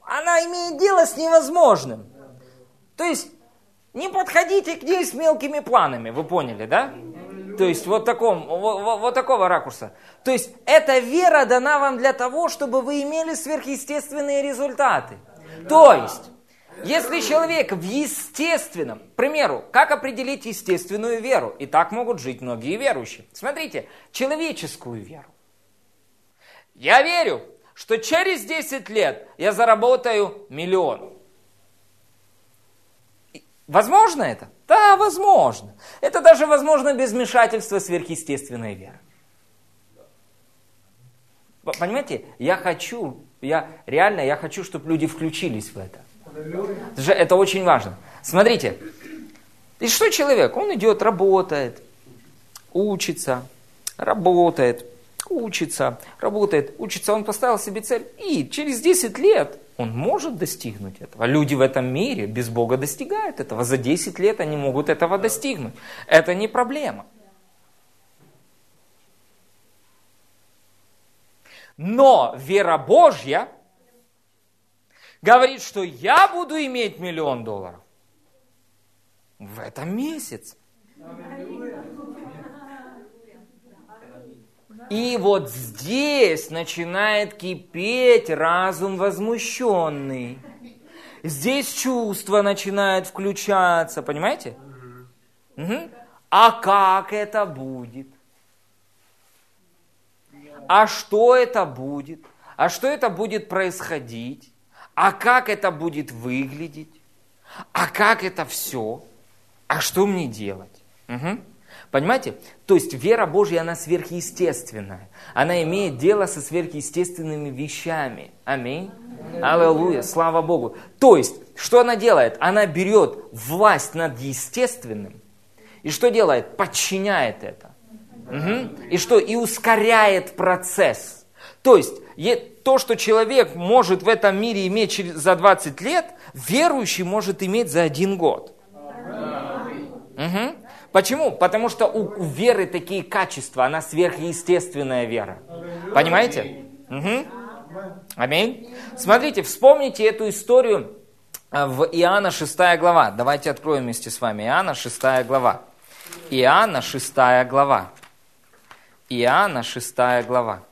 она имеет дело с невозможным. То есть, не подходите к ней с мелкими планами, вы поняли, да? То есть, вот, таком, вот, вот- такого ракурса. То есть, эта вера дана вам для того, чтобы вы имели сверхъестественные результаты. То есть, если человек в естественном, к примеру, как определить естественную веру? И так могут жить многие верующие. Смотрите, человеческую веру. Я верю, что через 10 лет я заработаю миллион. Возможно это? Да, возможно. Это даже возможно без вмешательства сверхъестественной веры. Понимаете, я хочу, я реально, я хочу, чтобы люди включились в это. Это Это очень важно. Смотрите, и что человек? Он идет, работает, учится, работает, учится, работает, учится. Он поставил себе цель, и через 10 лет он может достигнуть этого. Люди в этом мире без Бога достигают этого. За 10 лет они могут этого достигнуть. Это не проблема. Но вера Божья говорит, что я буду иметь миллион долларов в этом месяце. И вот здесь начинает кипеть разум возмущенный. Здесь чувства начинают включаться, понимаете? Мгм. А как это будет? А что это будет? А что это будет происходить? А как это будет выглядеть? А как это все? А что мне делать? Мгм. Понимаете? То есть вера Божья, она сверхъестественная. Она имеет дело со сверхъестественными вещами. Аминь. Аллилуйя, слава Богу. То есть, что она делает? Она берет власть над естественным. И что делает? Подчиняет это. Мгм. И что? И ускоряет процесс. То есть, то, что человек может в этом мире иметь за 20 лет, верующий может иметь за один год. Мгм. Почему? Потому что у, веры такие качества, она сверхъестественная вера. Понимаете? Мгм. Аминь. Смотрите, вспомните эту историю а, в Иоанна 6 глава. Давайте откроем вместе с вами. Иоанна 6 глава. Иоанна 6 глава. Иоанна 6 глава.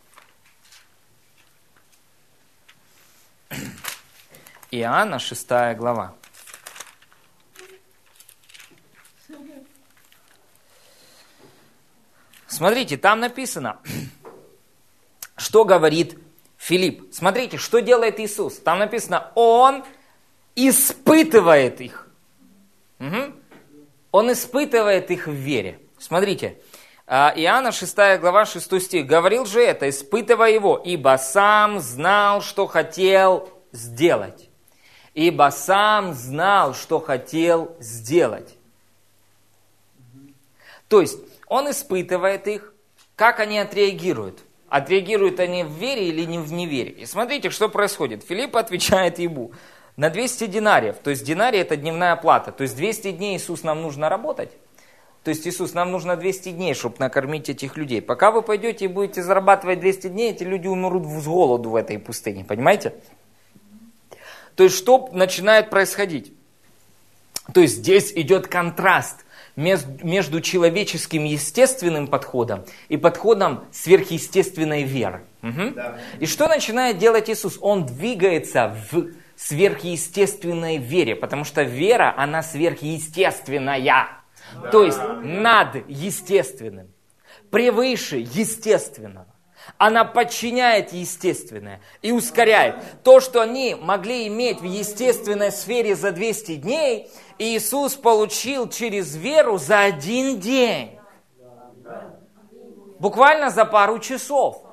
Иоанна 6 глава. Смотрите, там написано, что говорит Филипп. Смотрите, что делает Иисус. Там написано, Он испытывает их. Мгм. Он испытывает их в вере. Смотрите, а, Иоанна 6 глава 6 стих. «Говорил же это, испытывая его, ибо сам знал, что хотел сделать». Ибо сам знал, что хотел сделать. То есть, он испытывает их, как они отреагируют. Отреагируют они в вере или не в невере. И смотрите, что происходит. Филипп отвечает ему на 200 динариев. То есть динарий это дневная плата. То есть 200 дней Иисус нам нужно работать. То есть Иисус, нам нужно 200 дней, чтобы накормить этих людей. Пока вы пойдете и будете зарабатывать 200 дней, эти люди умрут с голоду в этой пустыне. Понимаете? То есть что начинает происходить? То есть здесь идет контраст между человеческим естественным подходом и подходом сверхъестественной веры. Мгм. И что начинает делать Иисус? Он двигается в сверхъестественной вере, потому что вера, она сверхъестественная. То есть над естественным, превыше естественного. Она подчиняет естественное и ускоряет. То, что они могли иметь в естественной сфере за 200 дней, Иисус получил через веру за один день. Буквально за пару часов.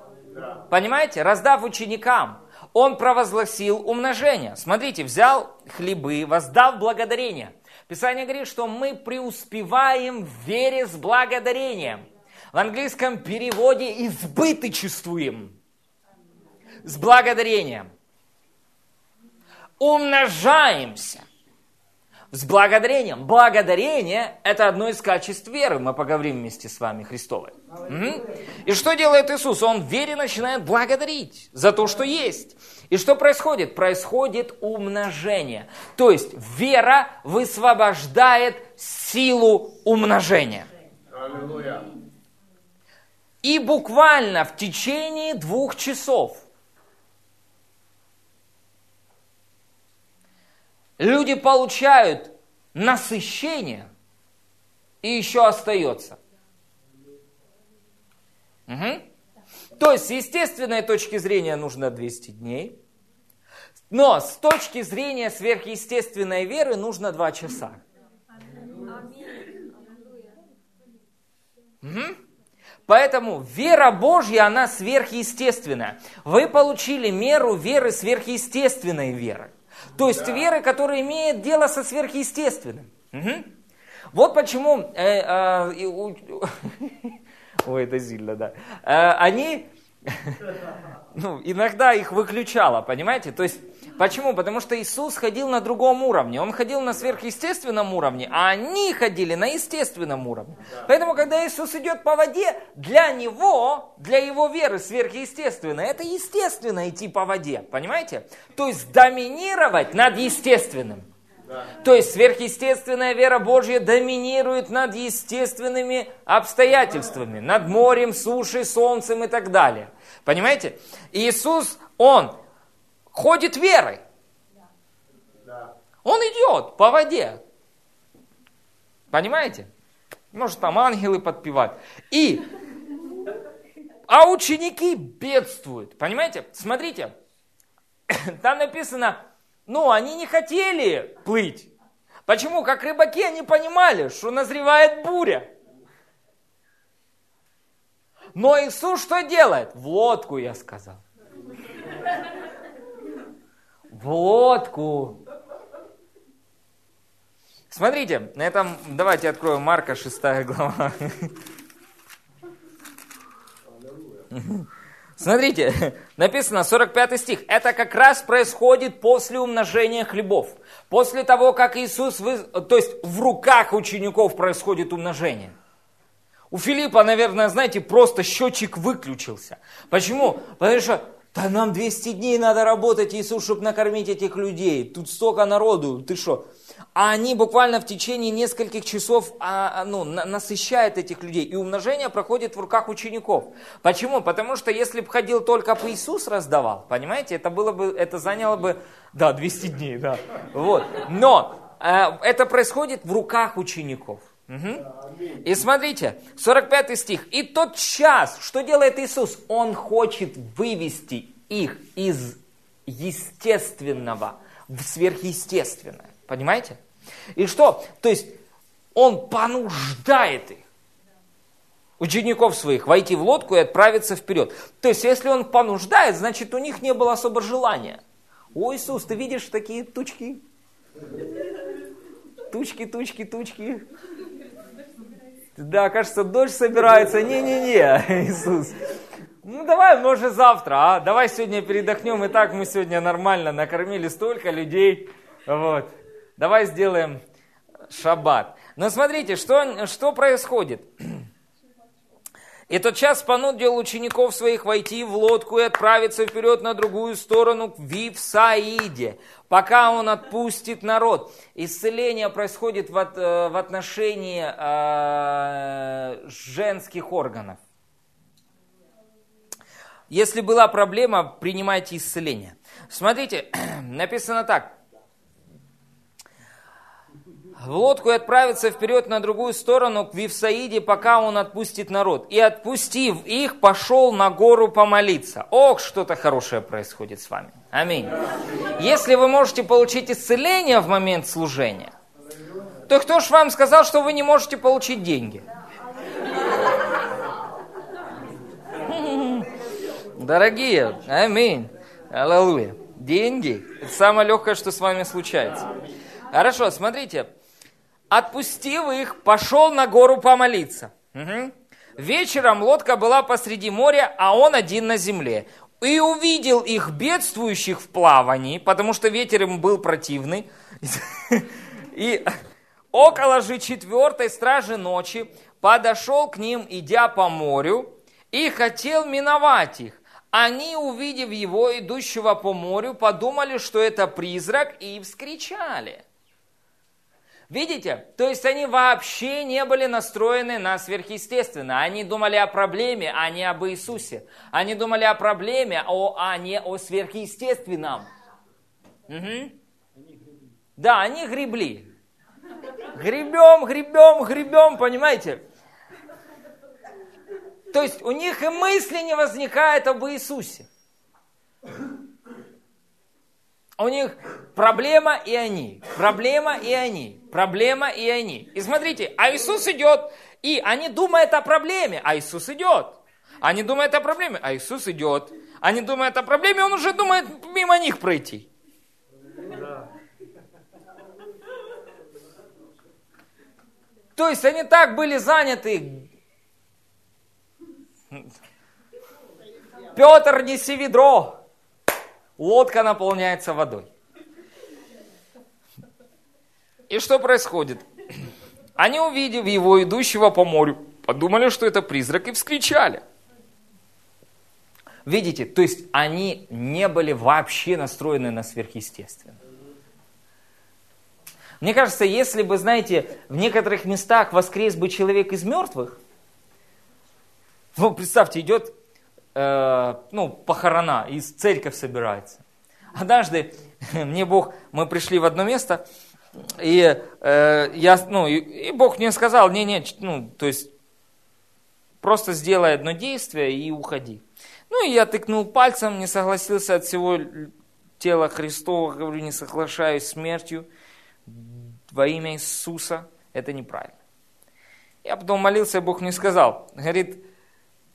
Понимаете? Раздав ученикам, он провозгласил умножение. Смотрите, взял хлебы, воздав благодарение. Писание говорит, что мы преуспеваем в вере с благодарением. В английском переводе избыточествуем с благодарением. Умножаемся с благодарением. Благодарение – это одно из качеств веры. Мы поговорим вместе с вами Христовой. Мгм. И что делает Иисус? Он в вере начинает благодарить за то, что есть. И что происходит? Происходит умножение. То есть вера высвобождает силу умножения. Аллилуйя. И буквально в течение двух часов люди получают насыщение и еще остается. Мгм. То есть с естественной точки зрения нужно 200 дней, но с точки зрения сверхъестественной веры нужно 2 часа. Мгм. Поэтому вера Божья, она сверхъестественная. Вы получили меру веры сверхъестественной веры. То есть веры, которая имеет дело со сверхъестественным. Мгм. Вот почему... э, э, у- Ой, это сильно, да. Э, они... Ну, иногда их выключало, понимаете? То есть, почему? Потому что Иисус ходил на другом уровне. Он ходил на сверхъестественном уровне, а они ходили на естественном уровне. Поэтому, когда Иисус идет по воде, для него, для его веры сверхъестественно, это естественно идти по воде, понимаете? То есть, доминировать над естественным. То есть сверхъестественная вера Божья доминирует над естественными обстоятельствами, над морем, сушей, солнцем и так далее. Понимаете? Иисус, Он ходит верой. Он идет по воде. Понимаете? Может там ангелы подпевать. И, а ученики бедствуют. Понимаете? Смотрите, там написано, ну, они не хотели плыть. Почему? Как рыбаки они понимали, что назревает буря. Но Иисус что делает? В лодку, я сказал. В лодку. Смотрите, на этом, давайте откроем Марка 6 глава. Смотрите, написано 45 стих. Это как раз происходит после умножения хлебов. После того, как Иисус, вы... то есть в руках учеников происходит умножение. У Филиппа, наверное, знаете, просто счетчик выключился. Почему? Потому что да нам 200 дней надо работать, Иисус, чтобы накормить этих людей. Тут столько народу, ты что? А они буквально в течение нескольких часов а, а, ну, на, насыщают этих людей. И умножение проходит в руках учеников. Почему? Потому что если бы ходил только по Иисус раздавал, понимаете, это, было бы, это заняло бы, да, 200 дней, да. Вот. Но э, это происходит в руках учеников. Угу. И смотрите, 45 стих. И тот час, что делает Иисус? Он хочет вывести их из естественного в сверхъестественное. Понимаете? И что? То есть он понуждает их, учеников своих, войти в лодку и отправиться вперед. То есть если он понуждает, значит у них не было особо желания. О, Иисус, ты видишь такие тучки? Тучки, тучки, тучки. Да, кажется, дождь собирается. Не-не-не, Иисус. Ну давай, может завтра, а? Давай сегодня передохнем. И так мы сегодня нормально накормили столько людей. Вот. Давай сделаем шаббат. Но смотрите, что, что происходит. И тот час понудил учеников своих войти в лодку и отправиться вперед на другую сторону в Вифсаиде, пока он отпустит народ. Исцеление происходит в, от, э, в отношении э, женских органов. Если была проблема, принимайте исцеление. Смотрите, написано так в лодку и отправиться вперед на другую сторону к Вифсаиде, пока он отпустит народ. И отпустив их, пошел на гору помолиться. Ох, что-то хорошее происходит с вами. Аминь. Если вы можете получить исцеление в момент служения, то кто ж вам сказал, что вы не можете получить деньги? Дорогие, аминь, аллилуйя. Деньги – это самое легкое, что с вами случается. Хорошо, смотрите, отпустив их, пошел на гору помолиться. Угу. Вечером лодка была посреди моря, а он один на земле. И увидел их бедствующих в плавании, потому что ветер им был противный. И около же четвертой стражи ночи подошел к ним, идя по морю, и хотел миновать их. Они, увидев его, идущего по морю, подумали, что это призрак, и вскричали – Видите? То есть они вообще не были настроены на сверхъестественное. Они думали о проблеме, а не об Иисусе. Они думали о проблеме, а не о сверхъестественном. Угу. Да, они гребли. Гребем, гребем, гребем, понимаете? То есть у них и мысли не возникает об Иисусе. У них проблема и они, проблема и они, проблема и они. И смотрите, а Иисус идет, и они думают о проблеме, а Иисус идет. Они думают о проблеме, а Иисус идет. Они думают о проблеме, он уже думает мимо них пройти. То есть они так были заняты. Петр, неси ведро лодка наполняется водой. И что происходит? Они, увидев его, идущего по морю, подумали, что это призрак, и вскричали. Видите, то есть они не были вообще настроены на сверхъестественное. Мне кажется, если бы, знаете, в некоторых местах воскрес бы человек из мертвых, ну, представьте, идет, э, ну, похорона, и церковь собирается. Однажды мне Бог, мы пришли в одно место, и э, я, ну, и, и Бог мне сказал, не, не, ну, то есть просто сделай одно действие и уходи. Ну, и я тыкнул пальцем, не согласился от всего тела Христова, говорю, не соглашаюсь смертью во имя Иисуса. Это неправильно. Я потом молился, Бог мне сказал, говорит,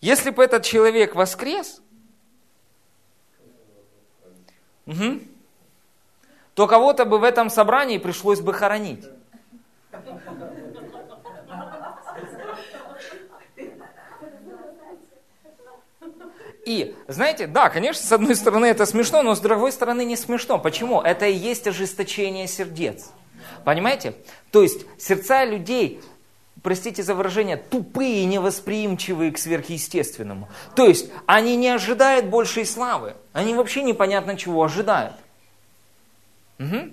если бы этот человек воскрес, угу, то кого-то бы в этом собрании пришлось бы хоронить. И, знаете, да, конечно, с одной стороны это смешно, но с другой стороны не смешно. Почему? Это и есть ожесточение сердец. Понимаете? То есть сердца людей, простите за выражение, тупые и невосприимчивые к сверхъестественному. То есть они не ожидают большей славы. Они вообще непонятно чего ожидают. Угу.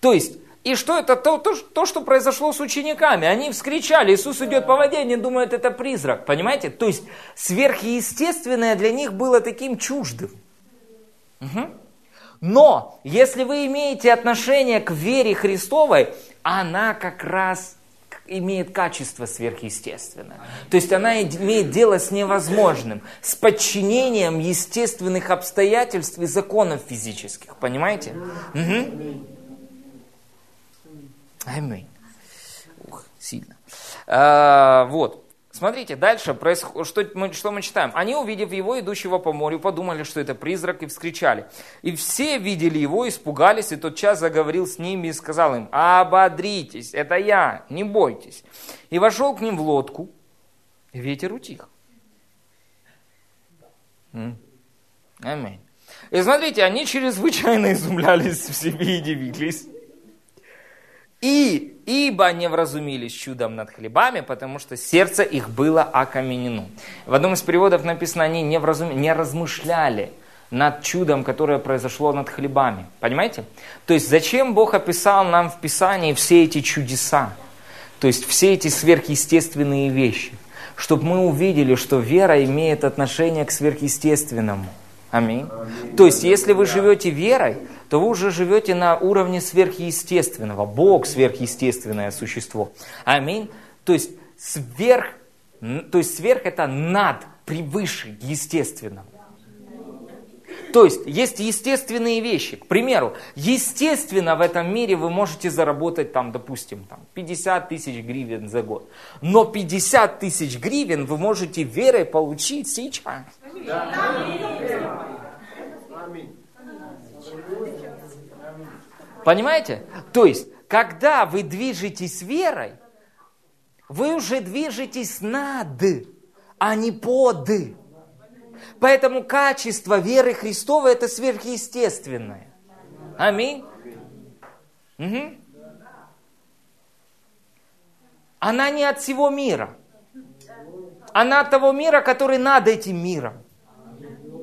То есть и что это? То, то, то, что произошло с учениками. Они вскричали, Иисус идет по воде, они думают, это призрак. Понимаете? То есть сверхъестественное для них было таким чуждым. Угу. Но, если вы имеете отношение к вере Христовой, она как раз имеет качество сверхъестественное. То есть она имеет дело с невозможным, с подчинением естественных обстоятельств и законов физических. Понимаете? Угу. Аминь. Ух, сильно. А, вот. Смотрите, дальше происход... что, мы, что мы читаем. Они, увидев его, идущего по морю, подумали, что это призрак, и вскричали. И все видели его, испугались, и тот час заговорил с ними и сказал им, ободритесь, это я, не бойтесь. И вошел к ним в лодку, и ветер утих. Аминь. И смотрите, они чрезвычайно изумлялись в себе и дивились. И, ибо не вразумились чудом над хлебами, потому что сердце их было окаменено. В одном из переводов написано, они не, вразум... не размышляли над чудом, которое произошло над хлебами. Понимаете? То есть зачем Бог описал нам в Писании все эти чудеса? То есть все эти сверхъестественные вещи. Чтобы мы увидели, что вера имеет отношение к сверхъестественному. Аминь. То есть, если вы живете верой, то вы уже живете на уровне сверхъестественного. Бог сверхъестественное существо. Аминь. То есть, сверх, то есть сверх это над, превыше естественного. То есть есть естественные вещи. К примеру, естественно в этом мире вы можете заработать там, допустим, там, 50 тысяч гривен за год. Но 50 тысяч гривен вы можете верой получить сейчас. Понимаете? То есть, когда вы движетесь верой, вы уже движетесь над, а не под. Поэтому качество веры Христовой это сверхъестественное. Аминь. Угу. Она не от всего мира. Она от того мира, который над этим миром.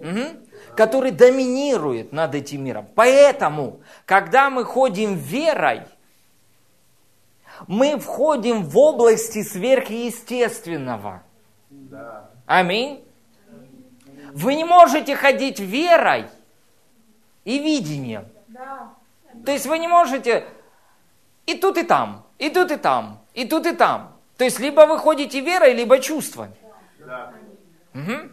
Угу который доминирует над этим миром. Поэтому, когда мы ходим верой, мы входим в области сверхъестественного. Аминь. Вы не можете ходить верой и видением. То есть вы не можете и тут, и там, и тут, и там, и тут, и там. То есть либо вы ходите верой, либо чувствами. Да. Угу.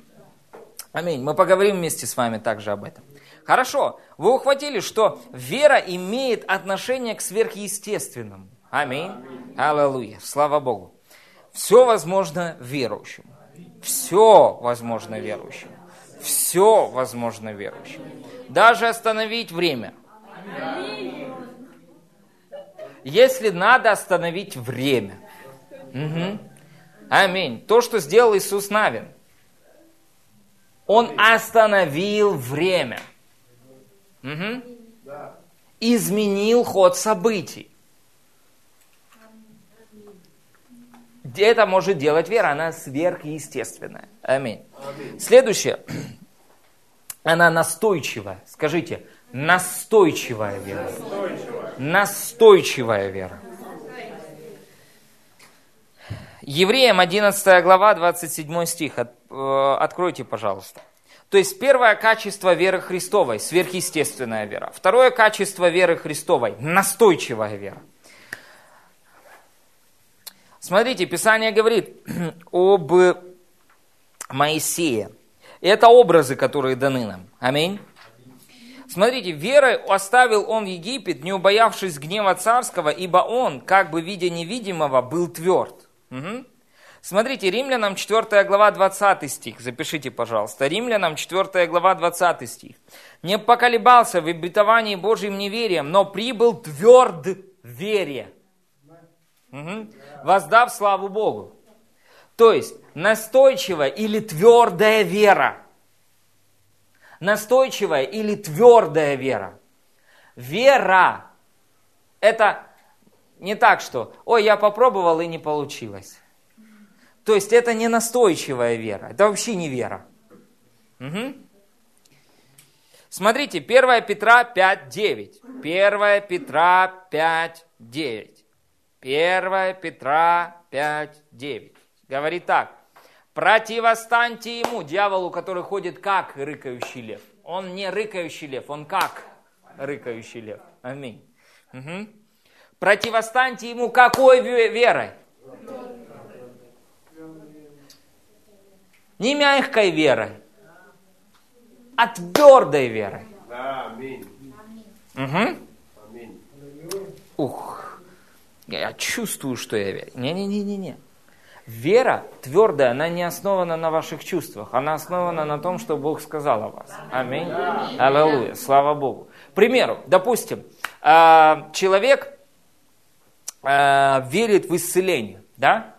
Аминь. Мы поговорим вместе с вами также об этом. Хорошо. Вы ухватили, что вера имеет отношение к сверхъестественному. Аминь. Аллилуйя. Слава Богу. Все возможно верующим. Все возможно верующим. Все возможно верующим. Даже остановить время. Если надо остановить время. Угу. Аминь. То, что сделал Иисус Навин – он остановил время. Угу. Изменил ход событий. Это может делать вера, она сверхъестественная. Аминь. Аминь. Следующее. Она настойчивая. Скажите, настойчивая вера. Настойчивая. Настойчивая вера. Евреям 11 глава, 27 стих. От, откройте, пожалуйста. То есть первое качество веры Христовой – сверхъестественная вера. Второе качество веры Христовой – настойчивая вера. Смотрите, Писание говорит об Моисее. Это образы, которые даны нам. Аминь. Смотрите, верой оставил он Египет, не убоявшись гнева царского, ибо он, как бы видя невидимого, был тверд. Угу. Смотрите, Римлянам 4 глава 20 стих, запишите, пожалуйста. Римлянам 4 глава 20 стих. «Не поколебался в обетовании Божьим неверием, но прибыл тверд вере, угу. воздав славу Богу». То есть, настойчивая или твердая вера. Настойчивая или твердая вера. Вера – это не так, что «Ой, я попробовал и не получилось». То есть это не настойчивая вера, это вообще не вера. Угу. Смотрите, 1 Петра 5.9. 1 Петра 5.9. 1 Петра 5.9. Говорит так. Противостаньте ему, дьяволу, который ходит как рыкающий лев. Он не рыкающий лев, он как рыкающий лев. Аминь. Угу. Противостаньте ему какой верой? Не мягкой верой, а твердой верой. Аминь. Угу. Аминь. Ух, я чувствую, что я верю. Не-не-не-не-не. Вера твердая, она не основана на ваших чувствах, она основана на том, что Бог сказал о вас. Аминь. Аллилуйя. Слава Богу. К примеру, допустим, а, человек а, верит в исцеление, да?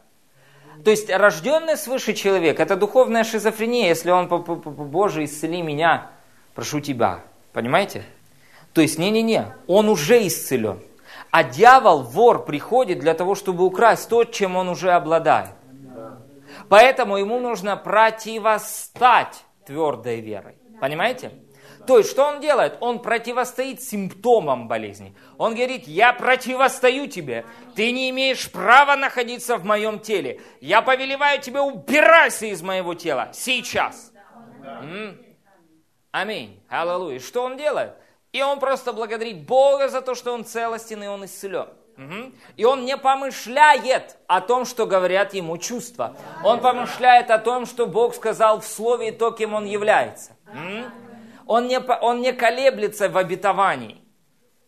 То есть рожденный свыше человек – это духовная шизофрения, если он, Боже, исцели меня, прошу тебя. Понимаете? То есть, не-не-не, он уже исцелен. А дьявол, вор, приходит для того, чтобы украсть то, чем он уже обладает. Поэтому ему нужно противостать твердой верой. Понимаете? То есть, что он делает? Он противостоит симптомам болезни. Он говорит, я противостою тебе. Ты не имеешь права находиться в моем теле. Я повелеваю тебе, убирайся из моего тела. Сейчас. Аминь. Аллилуйя. Что он делает? И он просто благодарит Бога за то, что он целостен и он исцелен. Угу. И он не помышляет о том, что говорят ему чувства. Он помышляет о том, что Бог сказал в Слове и то, кем он является. Угу. Он, не, он не колеблется в обетовании.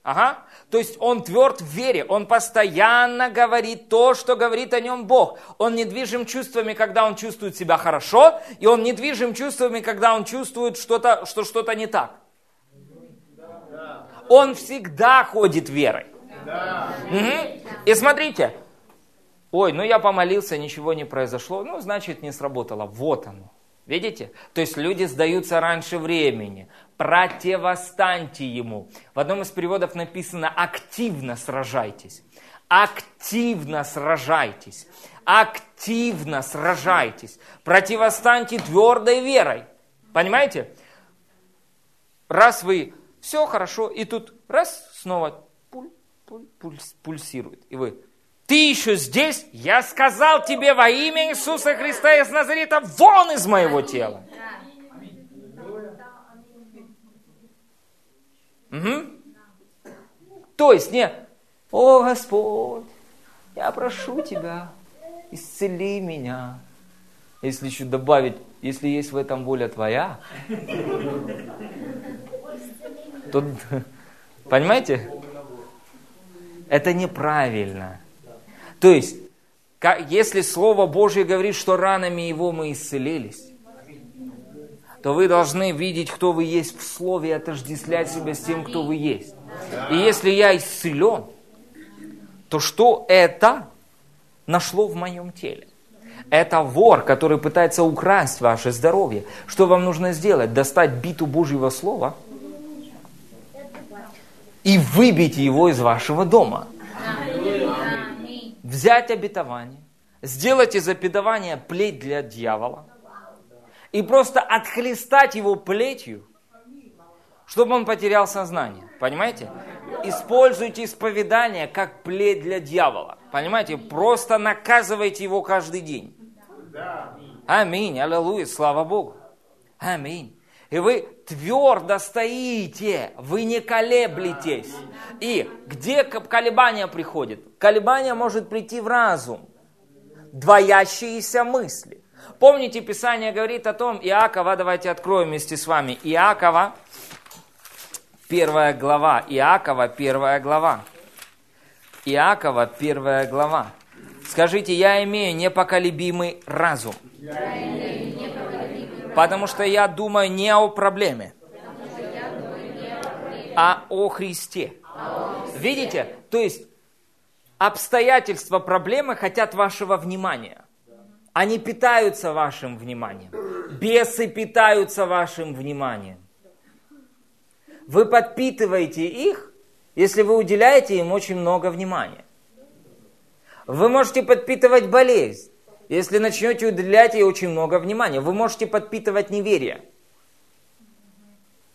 Ага. То есть он тверд в вере, он постоянно говорит то, что говорит о нем Бог. Он не движим чувствами, когда он чувствует себя хорошо, и он не движим чувствами, когда он чувствует, что-то, что что-то не так. Он всегда ходит верой. Угу. И смотрите, ой, ну я помолился, ничего не произошло, ну значит не сработало. Вот оно. Видите? То есть люди сдаются раньше времени. Противостаньте ему. В одном из переводов написано «активно сражайтесь». Активно сражайтесь. Активно сражайтесь. Противостаньте твердой верой. Понимаете? Раз вы все хорошо, и тут раз снова пуль, пуль, пуль, пульсирует. И вы ты еще здесь? Я сказал тебе во имя Иисуса Христа из Назарета, вон из моего тела. Угу. То есть не, о Господь, я прошу Тебя, исцели меня. Если еще добавить, если есть в этом воля Твоя, то, понимаете, это неправильно. То есть, если Слово Божье говорит, что ранами Его мы исцелились, то вы должны видеть, кто вы есть в Слове, и отождествлять себя с тем, кто вы есть. И если я исцелен, то что это нашло в моем теле? Это вор, который пытается украсть ваше здоровье. Что вам нужно сделать? Достать биту Божьего Слова и выбить его из вашего дома взять обетование, сделать из обетования плеть для дьявола и просто отхлестать его плетью, чтобы он потерял сознание. Понимаете? используйте исповедание как плеть для дьявола. Понимаете? Просто наказывайте его каждый день. Аминь. Аллилуйя. Слава Богу. Аминь. И вы твердо стоите, вы не колеблетесь. И где колебания приходят? Колебания может прийти в разум. Двоящиеся мысли. Помните, Писание говорит о том, Иакова, давайте откроем вместе с вами. Иакова, первая глава. Иакова, первая глава. Иакова, первая глава. Скажите, я имею непоколебимый разум. Я имею Потому что я думаю не о проблеме, а о Христе. Видите? То есть обстоятельства проблемы хотят вашего внимания. Они питаются вашим вниманием. Бесы питаются вашим вниманием. Вы подпитываете их, если вы уделяете им очень много внимания. Вы можете подпитывать болезнь, если начнете уделять ей очень много внимания. Вы можете подпитывать неверие.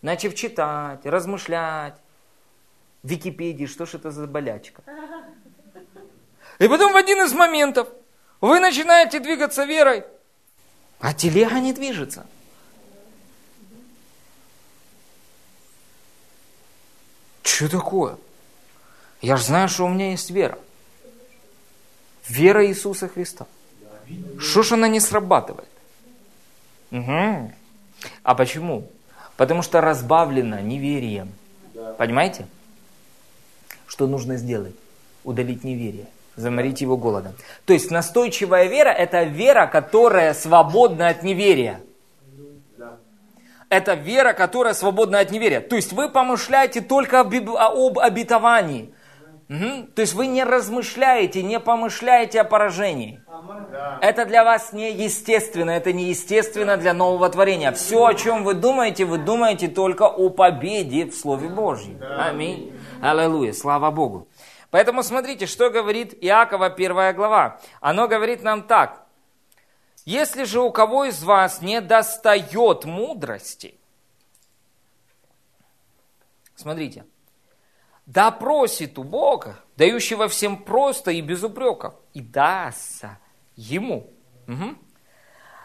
Начав читать, размышлять. В Википедии, что ж это за болячка. И потом в один из моментов вы начинаете двигаться верой, а телега не движется. Что такое? Я же знаю, что у меня есть вера. Вера Иисуса Христа. Что ж она не срабатывает? Угу. А почему? Потому что разбавлена неверием. Понимаете? Что нужно сделать? Удалить неверие. Заморить его голодом. То есть настойчивая вера – это вера, которая свободна от неверия. Это вера, которая свободна от неверия. То есть вы помышляете только об обетовании. Угу. То есть вы не размышляете, не помышляете о поражении. Это для вас неестественно, это неестественно для нового творения. Все, о чем вы думаете, вы думаете только о победе в Слове Божьем. Аминь. Аллилуйя, слава Богу. Поэтому смотрите, что говорит Иакова первая глава. Оно говорит нам так. Если же у кого из вас не достает мудрости, смотрите, да просит у Бога, дающего всем просто и без упреков, и дастся ему. Угу.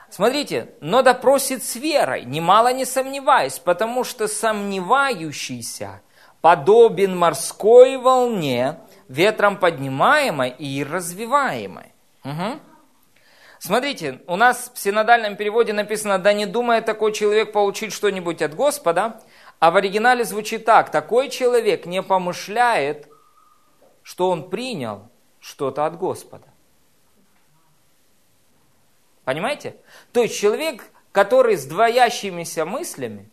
Смотрите, но допросит с верой, немало не сомневаясь, потому что сомневающийся подобен морской волне, ветром поднимаемой и развиваемой. Угу. Смотрите, у нас в синодальном переводе написано, да не думает такой человек получить что-нибудь от Господа, а в оригинале звучит так, такой человек не помышляет, что он принял что-то от Господа. Понимаете? То есть человек, который с двоящимися мыслями,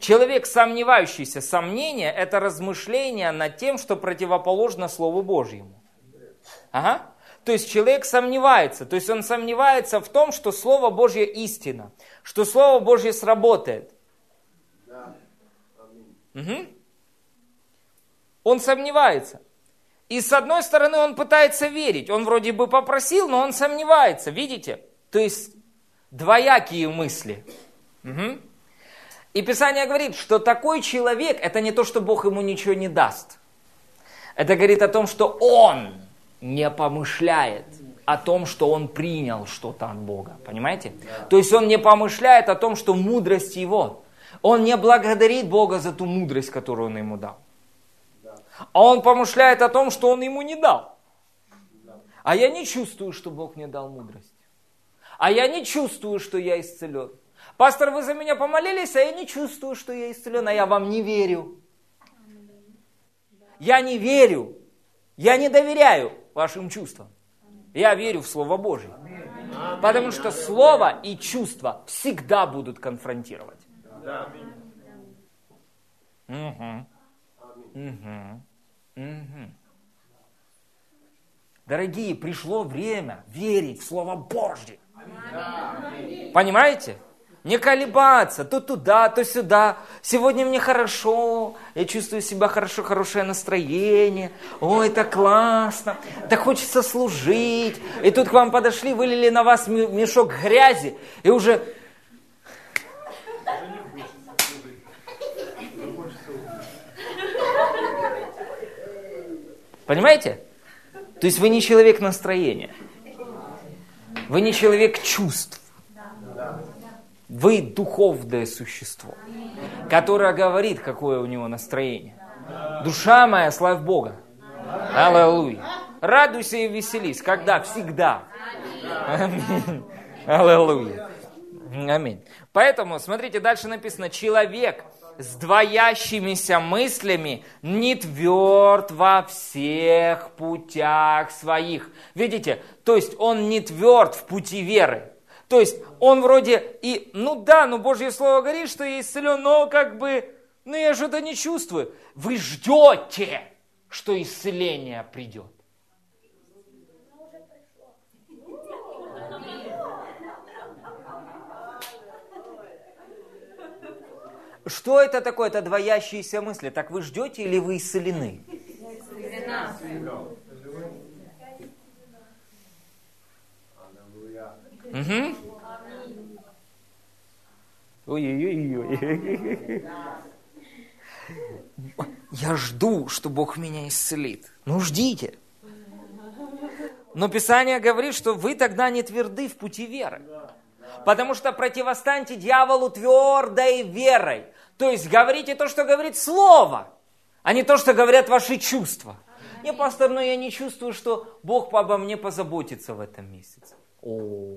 человек, сомневающийся, сомнение – это размышление над тем, что противоположно Слову Божьему. Ага. То есть человек сомневается, то есть он сомневается в том, что Слово Божье истина, что Слово Божье сработает. Угу. Он сомневается. И с одной стороны он пытается верить. Он вроде бы попросил, но он сомневается. Видите? То есть двоякие мысли. Угу. И Писание говорит, что такой человек, это не то, что Бог ему ничего не даст. Это говорит о том, что он не помышляет о том, что он принял что-то от Бога. Понимаете? То есть он не помышляет о том, что мудрость его. Он не благодарит Бога за ту мудрость, которую он ему дал. А он помышляет о том, что он ему не дал. А я не чувствую, что Бог мне дал мудрость. А я не чувствую, что я исцелен. Пастор, вы за меня помолились, а я не чувствую, что я исцелен, а я вам не верю. Я не верю. Я не доверяю вашим чувствам. Я верю в Слово Божье. Потому что Слово и чувства всегда будут конфронтировать. Угу. Угу. Угу. Дорогие, пришло время верить в Слово Божье. Понимаете? Не колебаться, то туда, то сюда. Сегодня мне хорошо, я чувствую себя хорошо, хорошее настроение. Ой, это классно, так хочется служить. И тут к вам подошли, вылили на вас мешок грязи, и уже Понимаете? То есть вы не человек настроения. Вы не человек чувств. Вы духовное существо, которое говорит, какое у него настроение. Душа моя, славь Бога. Аллилуйя. Радуйся и веселись. Когда? Всегда. Аминь. Аллилуйя. Аминь. Поэтому, смотрите, дальше написано, человек с двоящимися мыслями не тверд во всех путях своих. Видите, то есть он не тверд в пути веры. То есть он вроде и, ну да, ну Божье Слово говорит, что я исцелен, но как бы, ну я что-то не чувствую. Вы ждете, что исцеление придет. Что это такое? Это двоящиеся мысли. Так вы ждете или вы исцелены? Угу. Ой-ой-ой. Я жду, что Бог меня исцелит. Ну ждите. Но Писание говорит, что вы тогда не тверды в пути веры. Потому что противостаньте дьяволу твердой верой. То есть говорите то, что говорит Слово, а не то, что говорят ваши чувства. Не, пастор, но я не чувствую, что Бог обо мне позаботится в этом месяце. О.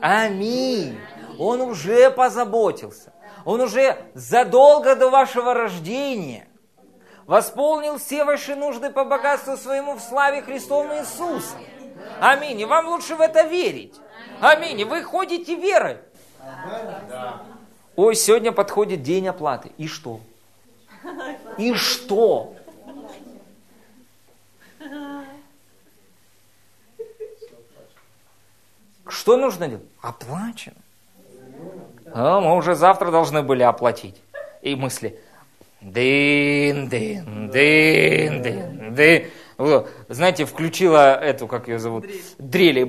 Аминь. Он уже позаботился. Он уже задолго до вашего рождения восполнил все ваши нужды по богатству своему в славе Христовом Иисуса. Аминь. И вам лучше в это верить. Аминь. Вы ходите верой. Ой, сегодня подходит день оплаты. И что? И что? Что нужно делать? Оплачено. А, мы уже завтра должны были оплатить. И мысли, дын, дын, дын, дын, дын. Знаете, включила эту, как ее зовут, дрели.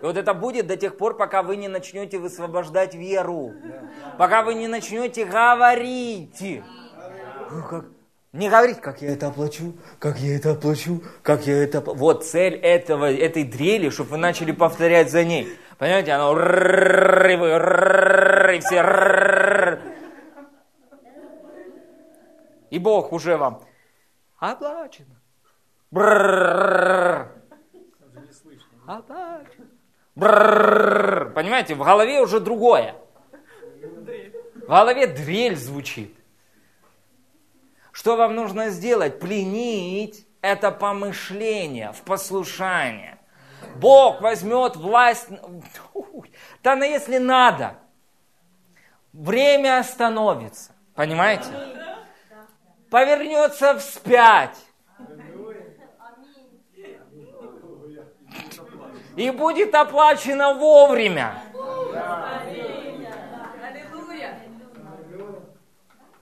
И вот это будет до тех пор, пока вы не начнете высвобождать веру. Пока вы не начнете говорить. Как, не говорить, как я это оплачу, как я это оплачу, как я это... Вот цель этого, этой дрели, чтобы вы начали повторять за ней. Понимаете, оно... И все... И Бог уже вам оплачено. Оплачено. Понимаете, в голове уже другое. В голове дрель звучит. Что вам нужно сделать? Пленить это помышление в послушание. Бог возьмет власть, да но если надо, время остановится, понимаете? Повернется вспять. И будет оплачено вовремя.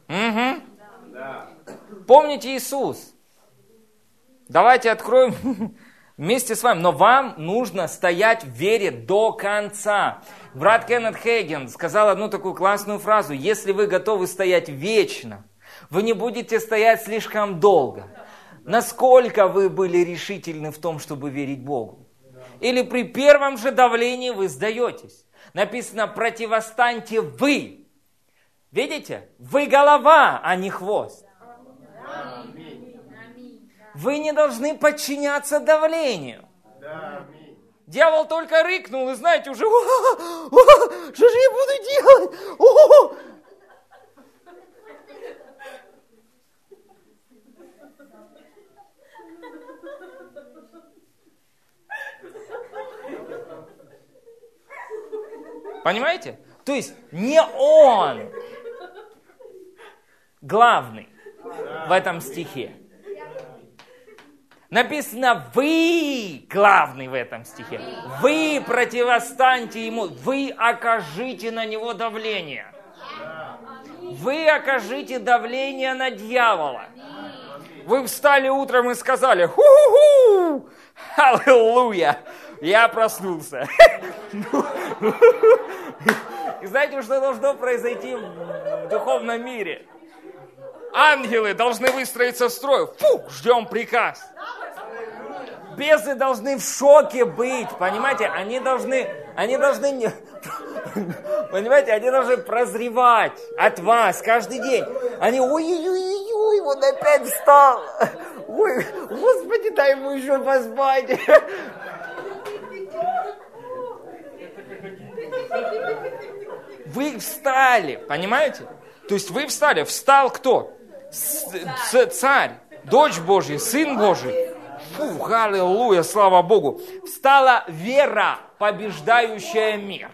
Угу. Помните Иисус. Давайте откроем вместе с вами. Но вам нужно стоять в вере до конца. Брат Кеннет Хейген сказал одну такую классную фразу. Если вы готовы стоять вечно, вы не будете стоять слишком долго. Насколько вы были решительны в том, чтобы верить Богу? Или при первом же давлении вы сдаетесь? Написано, противостаньте вы. Видите? Вы голова, а не хвост. Вы не должны подчиняться давлению. Дьявол только рыкнул, и знаете, уже, что же я буду делать? Понимаете? То есть не он главный в этом стихе. Написано, вы главный в этом стихе. Вы противостаньте ему, вы окажите на него давление. Вы окажите давление на дьявола. Вы встали утром и сказали, ху-ху-ху, аллилуйя, я проснулся. И знаете, что должно произойти в духовном мире? Ангелы должны выстроиться в строй. Фу, ждем приказ. Бесы должны в шоке быть, понимаете? Они должны, они должны, не, понимаете, они должны прозревать от вас каждый день. Они, ой-ой-ой, он опять встал. Ой, Господи, дай ему еще поспать. Вы встали, понимаете? То есть вы встали. Встал кто? С, царь, дочь Божья, сын Божий. Фу, аллилуйя, слава Богу. Встала вера, побеждающая мир.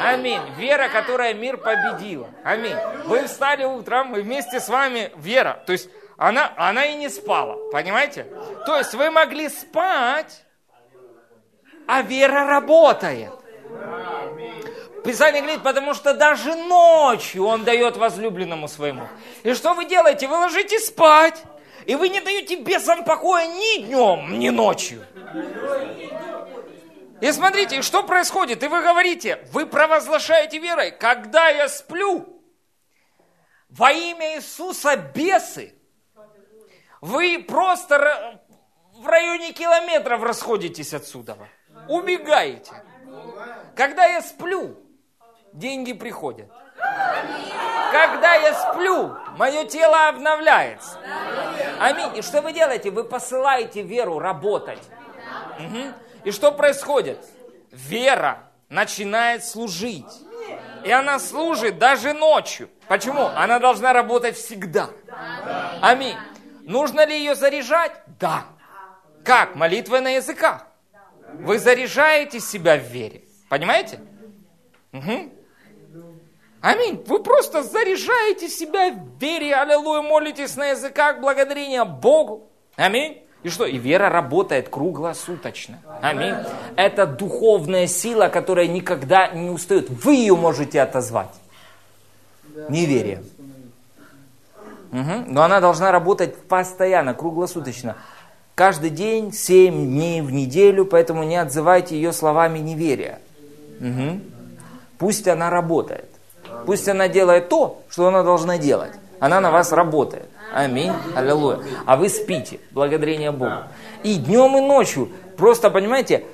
Аминь. Вера, которая мир победила. Аминь. Вы встали утром, и вместе с вами вера. То есть она, она и не спала, понимаете? То есть вы могли спать, а вера работает. Писание говорит, потому что даже ночью он дает возлюбленному своему. И что вы делаете? Вы ложитесь спать, и вы не даете бесам покоя ни днем, ни ночью. И смотрите, что происходит? И вы говорите, вы провозглашаете верой, когда я сплю, во имя Иисуса бесы, вы просто в районе километров расходитесь отсюда. Убегаете. Когда я сплю, деньги приходят. Когда я сплю, мое тело обновляется. Аминь. И что вы делаете? Вы посылаете веру работать. Угу. И что происходит? Вера начинает служить. И она служит даже ночью. Почему? Она должна работать всегда. Аминь. Нужно ли ее заряжать? Да. Как? Молитвой на языках. Вы заряжаете себя в вере. Понимаете? Угу. Аминь. Вы просто заряжаете себя в вере, аллилуйя, молитесь на языках благодарения Богу. Аминь. И что? И вера работает круглосуточно. Аминь. Это духовная сила, которая никогда не устает. Вы ее можете отозвать. Неверие. Угу. Но она должна работать постоянно, круглосуточно. Каждый день, семь дней в неделю, поэтому не отзывайте ее словами неверия. Угу. Пусть она работает. Пусть она делает то, что она должна делать. Она на вас работает. Аминь. Аллилуйя. А вы спите. Благодарение Богу. И днем, и ночью. Просто, понимаете,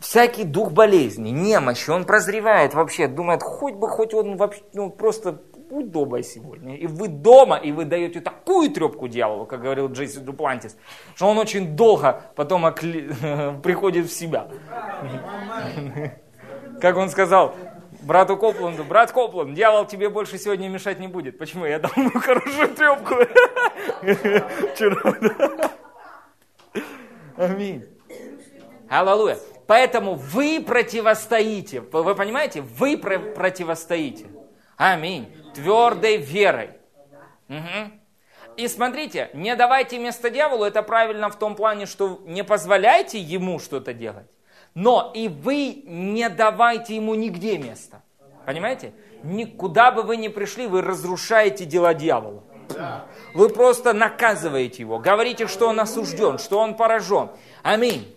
всякий дух болезни, немощи, он прозревает вообще, думает, хоть бы, хоть он вообще, ну, просто будь дома сегодня. И вы дома, и вы даете такую трепку дьяволу, как говорил Джейси Дуплантис, что он очень долго потом окли... приходит в себя. Как он сказал, брату Копланду, брат Копланд, дьявол тебе больше сегодня мешать не будет. Почему? Я дал ему хорошую трепку. Аминь. Аллилуйя. Поэтому вы противостоите. Вы понимаете? Вы противостоите. Аминь. Твердой верой. Угу. И смотрите, не давайте место дьяволу, это правильно в том плане, что не позволяйте ему что-то делать но и вы не давайте ему нигде места. Понимаете? Никуда бы вы ни пришли, вы разрушаете дела дьявола. Вы просто наказываете его, говорите, что он осужден, что он поражен. Аминь.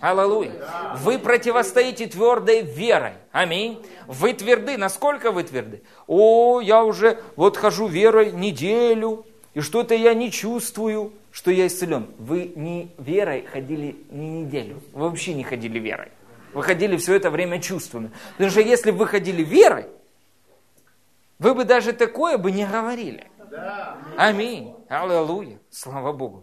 Аллилуйя. Вы противостоите твердой верой. Аминь. Вы тверды. Насколько вы тверды? О, я уже вот хожу верой неделю, и что-то я не чувствую что я исцелен. Вы не верой ходили не неделю. Вы вообще не ходили верой. Вы ходили все это время чувствами. Потому что если бы вы ходили верой, вы бы даже такое бы не говорили. Аминь. Аллилуйя. Слава Богу.